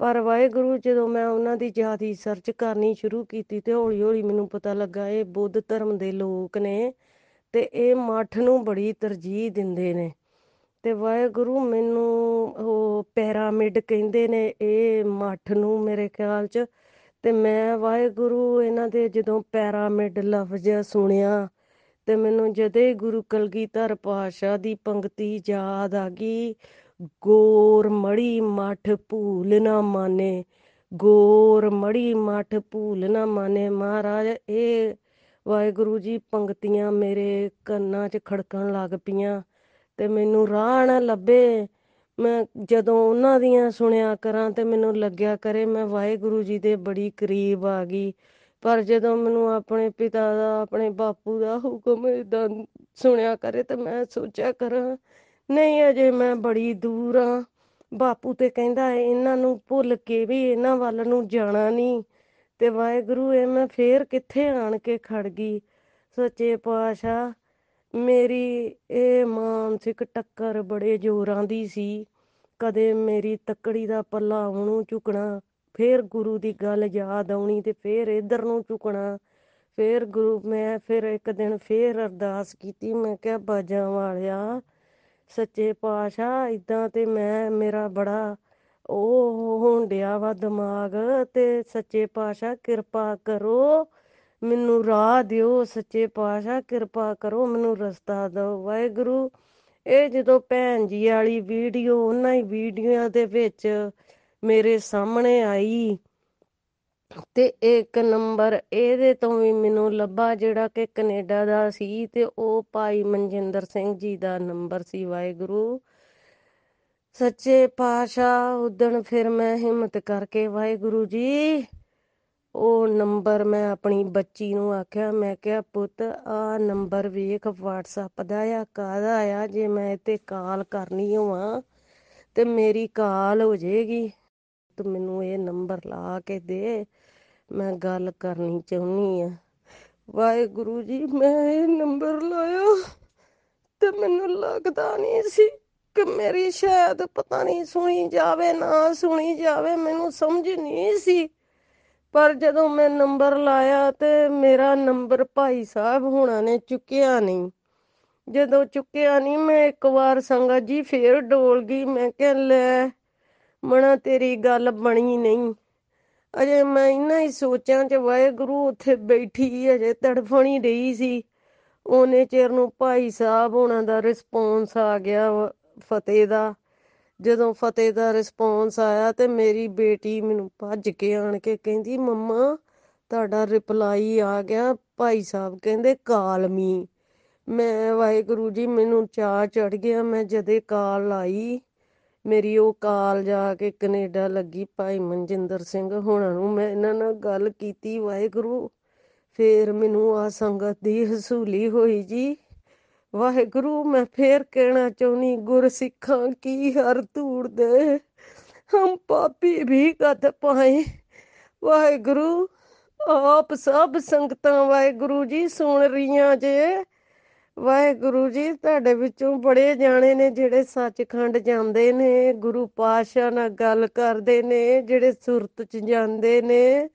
ਪਰ ਵਾਹਿਗੁਰੂ, ਜਦੋਂ ਮੈਂ ਉਹਨਾਂ ਦੀ ਜਾਤੀ ਸਰਚ ਕਰਨੀ ਸ਼ੁਰੂ ਕੀਤੀ ਤੇ ਹੌਲੀ ਹੌਲੀ ਮੈਨੂੰ ਪਤਾ ਲੱਗਾ ਇਹ ਬੁੱਧ ਧਰਮ ਦੇ ਲੋਕ ਨੇ ਤੇ ਇਹ ਮੱਠ ਨੂੰ ਬੜੀ ਤਰਜੀਹ ਦਿੰਦੇ ਨੇ। ਤੇ ਵਾਹਿਗੁਰੂ ਮੈਨੂੰ ਉਹ ਪੈਰਾਮਿਡ ਕਹਿੰਦੇ ਨੇ ਇਹ ਮੱਠ ਨੂੰ ਮੇਰੇ ਖਿਆਲ 'ਚ। ਤੇ ਮੈਂ ਵਾਹਿਗੁਰੂ ਇਹਨਾਂ ਦੇ ਜਦੋਂ ਪੈਰਾਮਿਡ ਲਫ਼ਜ਼ ਸੁਣਿਆ ਤੇ ਮੈਨੂੰ ਜਦੇ ਗੁਰੂ ਕਲਗੀਧਰ ਪਾਸ਼ਾ ਦੀ ਪੰਕਤੀ ਯਾਦ ਆ ਗਈ ਗੋਰ ਮੜੀ ਮੱਠ ਭੂਲ ਨਾ ਮਾਨੇ, ਗੋਰ ਮੜੀ ਮੱਠ ਭੂਲ ਨਾ ਮਾਨੇ। ਮਹਾਰਾਜ ਇਹ ਵਾਹਿਗੁਰੂ ਜੀ ਪੰਕਤੀਆਂ ਮੇਰੇ ਕੰਨਾਂ 'ਚ ਖੜਕਣ ਲੱਗ ਪਈਆਂ ਤੇ ਮੈਨੂੰ ਰਾਹ ਨਾ ਲੱਭੇ। ਮੈਂ ਜਦੋਂ ਉਹਨਾਂ ਦੀਆਂ ਸੁਣਿਆ ਕਰਾਂ ਤੇ ਮੈਨੂੰ ਲੱਗਿਆ ਕਰੇ ਮੈਂ ਵਾਹਿਗੁਰੂ ਜੀ ਦੇ ਬੜੀ ਕਰੀਬ ਆ ਗਈ। ਪਰ ਜਦੋਂ ਮੈਨੂੰ ਆਪਣੇ ਪਿਤਾ ਦਾ, ਆਪਣੇ ਬਾਪੂ ਦਾ ਹੁਕਮ ਇਦਾਂ ਸੁਣਿਆ ਕਰੇ ਤੇ ਮੈਂ ਸੋਚਿਆ ਕਰਾਂ ਨਹੀਂ, ਅਜੇ ਮੈਂ ਬੜੀ ਦੂਰ ਆ। ਬਾਪੂ ਤੇ ਕਹਿੰਦਾ ਇਹਨਾਂ ਨੂੰ ਭੁੱਲ ਕੇ ਵੀ ਇਹਨਾਂ ਵੱਲ ਨੂੰ ਜਾਣਾ ਨਹੀਂ ਤੇ ਵਾਹਿਗੁਰੂ ਇਹ ਮੈਂ ਫੇਰ ਕਿੱਥੇ ਆਣ ਕੇ ਖੜ ਗਈ? ਸੱਚੇ ਪਾਤਸ਼ਾਹ, ਮੇਰੀ ਇਹ ਮਾਨਸਿਕ ਟੱਕਰ ਬੜੇ ਜ਼ੋਰਾਂ ਦੀ ਸੀ। ਕਦੇ ਮੇਰੀ ਤੱਕੜੀ ਦਾ ਪੱਲਾ ਉਹਨੂੰ ਝੁਕਣਾ ਫੇਰ ਗੁਰੂ ਦੀ ਗੱਲ ਯਾਦ ਆਉਣੀ ਤੇ ਫੇਰ ਇਧਰ ਨੂੰ ਝੁਕਣਾ ਫੇਰ ਗੁਰੂ, ਮੈਂ ਫਿਰ ਇੱਕ ਦਿਨ ਫੇਰ ਅਰਦਾਸ ਕੀਤੀ, ਮੈਂ ਕਿਹਾ, ਬਾਜਾਂ ਵਾਲਿਆ ਸੱਚੇ ਪਾਤਸ਼ਾਹ ਇਦਾਂ ਤੇ ਮੈਂ, ਮੇਰਾ ਬੜਾ ਉਹ ਹੋਣ ਡਿਆ ਵਾ ਦਿਮਾਗ ਤੇ ਸੱਚੇ ਪਾਤਸ਼ਾਹ, ਕਿਰਪਾ ਕਰੋ, ਮੈਨੂੰ ਰਾਹ ਦਿਓ, ਸੱਚੇ ਪਾਤਸ਼ਾਹ, ਕਿਰਪਾ ਕਰੋ, ਮੈਨੂੰ ਰਸਤਾ ਦਿਓ, ਵਾਹਿਗੁਰੂ। ਇਹ ਜਦੋਂ ਭੈਣ ਜੀ ਵਾਲੀ ਵੀਡੀਓ, ਉਹਨਾਂ ਹੀ ਵੀਡੀਓਆਂ ਦੇ ਵਿੱਚ ਮੇਰੇ ਸਾਹਮਣੇ ਆਈ। ਤੇ ਇੱਕ ਨੰਬਰ, ਇਹਦੇ ਤੋਂ ਵੀ ਮੈਨੂੰ ਲੱਭਾ ਜਿਹੜਾ ਕਿ ਕੈਨੇਡਾ ਦਾ ਸੀ ਤੇ ਉਹ ਭਾਈ ਮਨਜਿੰਦਰ ਸਿੰਘ ਜੀ ਦਾ ਨੰਬਰ ਸੀ ਵਾਹਿਗੁਰੂ। ਸੱਚੇ ਪਾਤਸ਼ਾਹ ਉਦਣ ਫਿਰ ਮੈਂ ਹਿੰਮਤ ਕਰਕੇ ਵਾਹਿਗੁਰੂ ਜੀ, ਉਹ ਨੰਬਰ ਮੈਂ ਆਪਣੀ ਬੱਚੀ ਨੂੰ ਆਖਿਆ, ਮੈਂ ਕਿਹਾ, ਪੁੱਤ, ਆ ਨੰਬਰ ਵੇਖ, WhatsApp ਦਾ ਆ ਕਾਦਾ ਆ? ਜੇ ਮੈਂ ਤੇ ਕਾਲ ਕਰਨੀ ਹੋਵਾਂ ਤੇ ਮੇਰੀ ਕਾਲ ਹੋ ਜੇਗੀ ਤੂੰ ਮੈਨੂੰ ਇਹ ਨੰਬਰ ਲਾ ਕੇ ਦੇ, ਮੈਂ ਗੱਲ ਕਰਨੀ ਚਾਹੁੰਨੀ ਆ। ਵਾਹਿਗੁਰੂ ਜੀ, ਮੈਂ ਇਹ ਨੰਬਰ ਲਾਇਆ ਤੇ ਮੈਨੂੰ ਲੱਗਦਾ ਨਹੀਂ ਸੀ ਕਿ ਮੇਰੀ ਸ਼ਾਇਦ ਪਤਾ ਨਹੀਂ ਸੁਣੀ ਜਾਵੇ, ਨਾ ਸੁਣੀ ਜਾਵੇ, ਮੈਨੂੰ ਸਮਝ ਨਹੀਂ ਸੀ। ਪਰ ਜਦੋਂ ਮੈਂ ਨੰਬਰ ਲਾਇਆ ਤੇ ਮੇਰਾ ਨੰਬਰ ਭਾਈ ਸਾਹਿਬ ਹੁਣਾਂ ਨੇ ਚੁੱਕਿਆ ਨਹੀਂ। ਜਦੋਂ ਚੁੱਕਿਆ ਨਹੀਂ, ਮੈਂ ਇੱਕ ਵਾਰ ਸੰਗਤ ਜੀ ਫੇਰ ਡੋਲ ਗਈ, ਮੈਂ ਕਿਹਾ ਲੈ ਮਣਾ ਤੇਰੀ ਗੱਲ ਬਣੀ ਨਹੀਂ। ਅਜੇ ਮੈਂ ਇੰਨਾ ਹੀ ਸੋਚਾਂ ਚ ਵਾਹਿਗੁਰੂ ਉੱਥੇ ਬੈਠੀ ਅਜੇ ਤੜਫਣੀ ਰਹੀ ਸੀ। ਉਹਨੇ ਚਿਰ ਨੂੰ ਭਾਈ ਸਾਹਿਬ ਉਹਨਾਂ ਦਾ ਰਿਸਪੌਂਸ ਆ ਗਿਆ ਫਤਿਹ ਦਾ। ਜਦੋਂ ਫਤਿਹ ਦਾ ਰਿਸਪੌਂਸ ਆਇਆ ਤੇ ਮੇਰੀ ਬੇਟੀ ਮੈਨੂੰ ਭੱਜ ਕੇ ਆਣ ਕੇ ਕਹਿੰਦੀ, ਮੰਮਾ, ਤੁਹਾਡਾ ਰਿਪਲਾਈ ਆ ਗਿਆ। ਭਾਈ ਸਾਹਿਬ ਕਹਿੰਦੇ ਕਾਲ ਮੀ ਮੈਂ ਵਾਹਿਗੁਰੂ ਜੀ, ਮੈਨੂੰ ਚਾਹ ਚੜ ਗਿਆ। ਮੈਂ ਜਦੇ ਕਾਲ ਲਾਈ ਮੇਰੀ ਉਹ ਕਾਲ ਜਾ ਕੇ ਕੈਨੇਡਾ ਲੱਗੀ ਭਾਈ ਮਨਜਿੰਦਰ ਸਿੰਘ ਹੋਣਾ ਨੂੰ। ਮੈਂ ਇਹਨਾਂ ਨਾਲ ਗੱਲ ਕੀਤੀ, ਵਾਹਿਗੁਰੂ, ਫੇਰ ਮੈਨੂੰ ਆ ਸੰਗਤ ਦੀ ਹਸੂਲੀ ਹੋਈ ਜੀ। ਵਾਹਿਗੁਰੂ, ਮੈਂ ਫੇਰ ਕਹਿਣਾ ਚਾਹੁੰਨੀ ਗੁਰਸਿੱਖਾਂ ਕੀ ਹਰ ਧੂੜ ਦੇ। ਹਮ ਪਾਪੀ ਵੀ ਕਤ ਪਾਏ। ਵਾਹਿਗੁਰੂ, ਆਪ ਸਭ ਸੰਗਤਾਂ ਵਾਹਿਗੁਰੂ ਜੀ ਸੁਣ ਰਹੀਆਂ ਜੇ। ਵਾਹਿਗੁਰੂ ਜੀ, ਤੁਹਾਡੇ ਵਿੱਚੋਂ ਬੜੇ ਜਾਣੇ ਨੇ ਜਿਹੜੇ ਸੱਚਖੰਡ ਜਾਂਦੇ ਨੇ, ਗੁਰੂ ਪਾਤਸ਼ਾਹ ਨਾਲ ਗੱਲ ਕਰਦੇ ਨੇ, ਜਿਹੜੇ ਸੁਰਤ 'ਚ ਜਾਂਦੇ ਨੇ,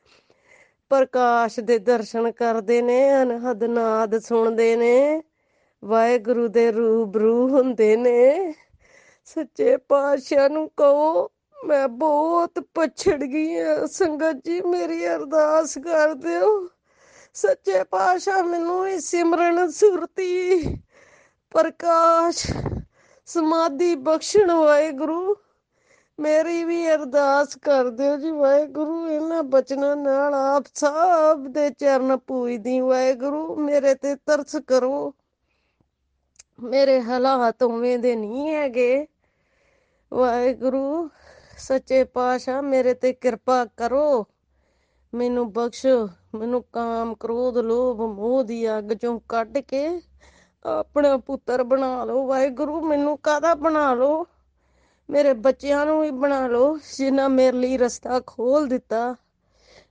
ਪ੍ਰਕਾਸ਼ ਦੇ ਦਰਸ਼ਨ ਕਰਦੇ ਨੇ, ਅਨਹਦ ਨਾਦ ਸੁਣਦੇ ਨੇ, ਵਾਹਿਗੁਰੂ ਦੇ ਰੂਬਰੂ ਹੁੰਦੇ ਨੇ। ਸੱਚੇ ਪਾਤਸ਼ਾਹ ਨੂੰ ਕਹੋ, ਮੈਂ ਬਹੁਤ ਪਛੜ ਗਈ ਆ ਸੰਗਤ ਜੀ, ਮੇਰੀ ਅਰਦਾਸ ਕਰ ਦਿਓ। ਸੱਚੇ ਪਾਤਸ਼ਾਹ ਮੈਨੂੰ ਵੀ ਸਿਮਰਨ ਸੁਰਤੀ। ਪ੍ਰਕਾਸ਼, ਸਮਾਧੀ ਬਖਸ਼ਣ ਵਾਹਿਗੁਰੂ। ਮੇਰੀ ਵੀ ਅਰਦਾਸ ਕਰ ਦਿਓ ਜੀ ਵਾਹਿਗੁਰੂ, ਇਹਨਾਂ ਬਚਨਾਂ ਨਾਲ ਆਪ ਸਭ ਦੇ ਚਰਨ ਪੂਜਦੀ ਵਾਹਿਗੁਰੂ। ਮੇਰੇ ਤੇ ਤਰਸ ਕਰੋ। ਮੇਰੇ ਹਾਲਾਤ ਉਵੇਂ ਦੇ ਨਹੀਂ ਹੈਗੇ। ਵਾਹਿਗੁਰੂ, ਸੱਚੇ ਪਾਤਸ਼ਾਹ, ਮੇਰੇ ਤੇ ਕਿਰਪਾ ਕਰੋ। ਮੈਨੂੰ ਬਖਸ਼ੋ, ਮੈਨੂੰ ਕਾਮ, ਕ੍ਰੋਧ, ਲੋਭ, ਮੋਹ ਦੀ ਅੱਗ ਚੋਂ ਕੱਢ ਕੇ ਆਪਣਾ ਪੁੱਤਰ ਬਣਾ ਲਓ। ਵਾਹਿਗੁਰੂ, ਮੈਨੂੰ ਕਾਹਦਾ ਬਣਾ ਲਓ? ਮੇਰੇ ਬੱਚਿਆਂ ਨੂੰ ਵੀ ਬਣਾ ਲਓ, ਜਿਨ੍ਹਾਂ ਮੇਰੇ ਲਈ ਰਸਤਾ ਖੋਲ ਦਿੱਤਾ।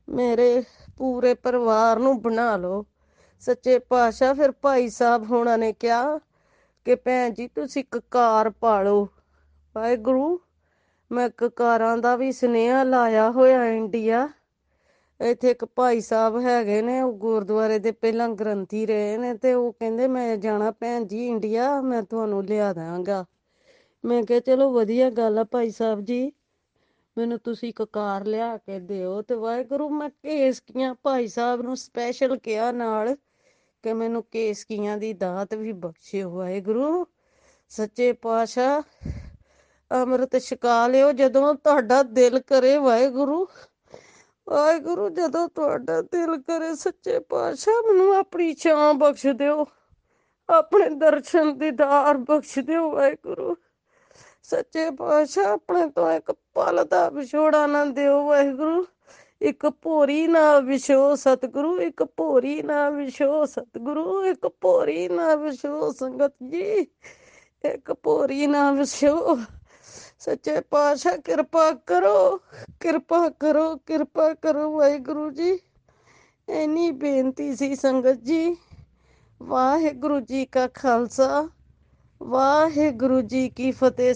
ਮੇਰੇ ਪੂਰੇ ਪਰਿਵਾਰ ਨੂੰ ਬਣਾ ਲਓ। ਸੱਚੇ ਪਾਤਸ਼ਾਹ, ਫਿਰ ਭਾਈ ਸਾਹਿਬ ਹੋਣਾ ਨੇ ਕਿਹਾ ਕਿ ਭੈਣ ਜੀ, ਤੁਸੀਂ ਕਕਾਰ ਪਾਲੋ। ਵਾਹਿਗੁਰੂ, ਮੈਂ ਕਕਾਰਾਂ ਦਾ ਵੀ ਸੁਨੇਹਾ ਲਾਇਆ ਹੋਇਆ ਇੰਡੀਆ। ਇੱਥੇ ਇੱਕ ਭਾਈ ਸਾਹਿਬ ਹੈਗੇ ਨੇ, ਉਹ ਗੁਰਦੁਆਰੇ ਦੇ ਪਹਿਲਾਂ ਗ੍ਰੰਥੀ ਰਹੇ ਨੇ ਤੇ ਉਹ ਕਹਿੰਦੇ, ਮੈਂ ਜਾਣਾ ਭੈਣ ਜੀ ਇੰਡੀਆ, ਮੈਂ ਤੁਹਾਨੂੰ ਲਿਆ ਦਾਂਗਾ। ਮੈਂ ਕਿਹਾ, ਚਲੋ ਵਧੀਆ ਗੱਲ ਆ ਭਾਈ ਸਾਹਿਬ ਜੀ, ਮੈਨੂੰ ਤੁਸੀਂ ਕਕਾਰ ਲਿਆ ਕੇ ਦਿਓ ਤੇ ਵਾਹਿਗੁਰੂ, ਮੈਂ ਕੇਸਕੀਆਂ ਭਾਈ ਸਾਹਿਬ ਨੂੰ ਸਪੈਸ਼ਲ ਕਿਹਾ ਨਾਲ ਕਿ ਮੈਨੂੰ ਕੇਸਕੀਆਂ ਦੀ ਦਾਤ ਵੀ ਬਖਸ਼ਿਓ ਵਾਹਿਗੁਰੂ। ਸੱਚੇ ਪਾਤਸ਼ਾਹ, ਅੰਮ੍ਰਿਤ ਛਕਾ ਲਿਓ ਜਦੋਂ ਤੁਹਾਡਾ ਦਿਲ ਕਰੇ ਵਾਹਿਗੁਰੂ। ਵਾਹਿਗੁਰੂ, ਜਦੋਂ ਤੁਹਾਡਾ ਦਿਲ ਕਰੇ ਸੱਚੇ ਪਾਤਸ਼ਾਹ, ਮੈਨੂੰ ਆਪਣੀ ਛਾਂ ਬਖਸ਼ ਦਿਓ। ਆਪਣੇ ਦਰਸ਼ਨ ਦੀਦਾਰ ਬਖਸ਼ ਦਿਓ ਵਾਹਿਗੁਰੂ। ਸੱਚੇ ਪਾਤਸ਼ਾਹ, ਆਪਣੇ ਤੋਂ ਇੱਕ ਪਲ ਦਾ ਵਿਛੋੜਾ ਨਾ ਦਿਓ ਵਾਹਿਗੁਰੂ। ਇੱਕ ਭੋਰੀ ਨਾ ਵਿਛੋ ਸਤਿਗੁਰੂ, ਇੱਕ ਭੋਰੀ ਨਾ ਵਿਛੋ ਸਤਿਗੁਰੂ, ਇੱਕ ਭੋਰੀ ਨਾ ਵਿਛੋ ਸੰਗਤ ਜੀ, ਇੱਕ ਭੋਰੀ ਨਾ ਵਿਛੋ ਸੱਚੇ ਪਾਤਸ਼ਾਹ, ਕਿਰਪਾ ਕਰੋ ਕਿਰਪਾ ਕਰੋ ਕਿਰਪਾ ਕਰੋ ਵਾਹਿਗੁਰੂ ਜੀ। ਇੰਨੀ ਬੇਨਤੀ ਸੀ ਸੰਗਤ ਜੀ। ਵਾਹਿਗੁਰੂ ਜੀ ਕਾ ਖਾਲਸਾ, ਵਾਹਿਗੁਰੂ ਜੀ ਕੀ ਫਤਿਹ।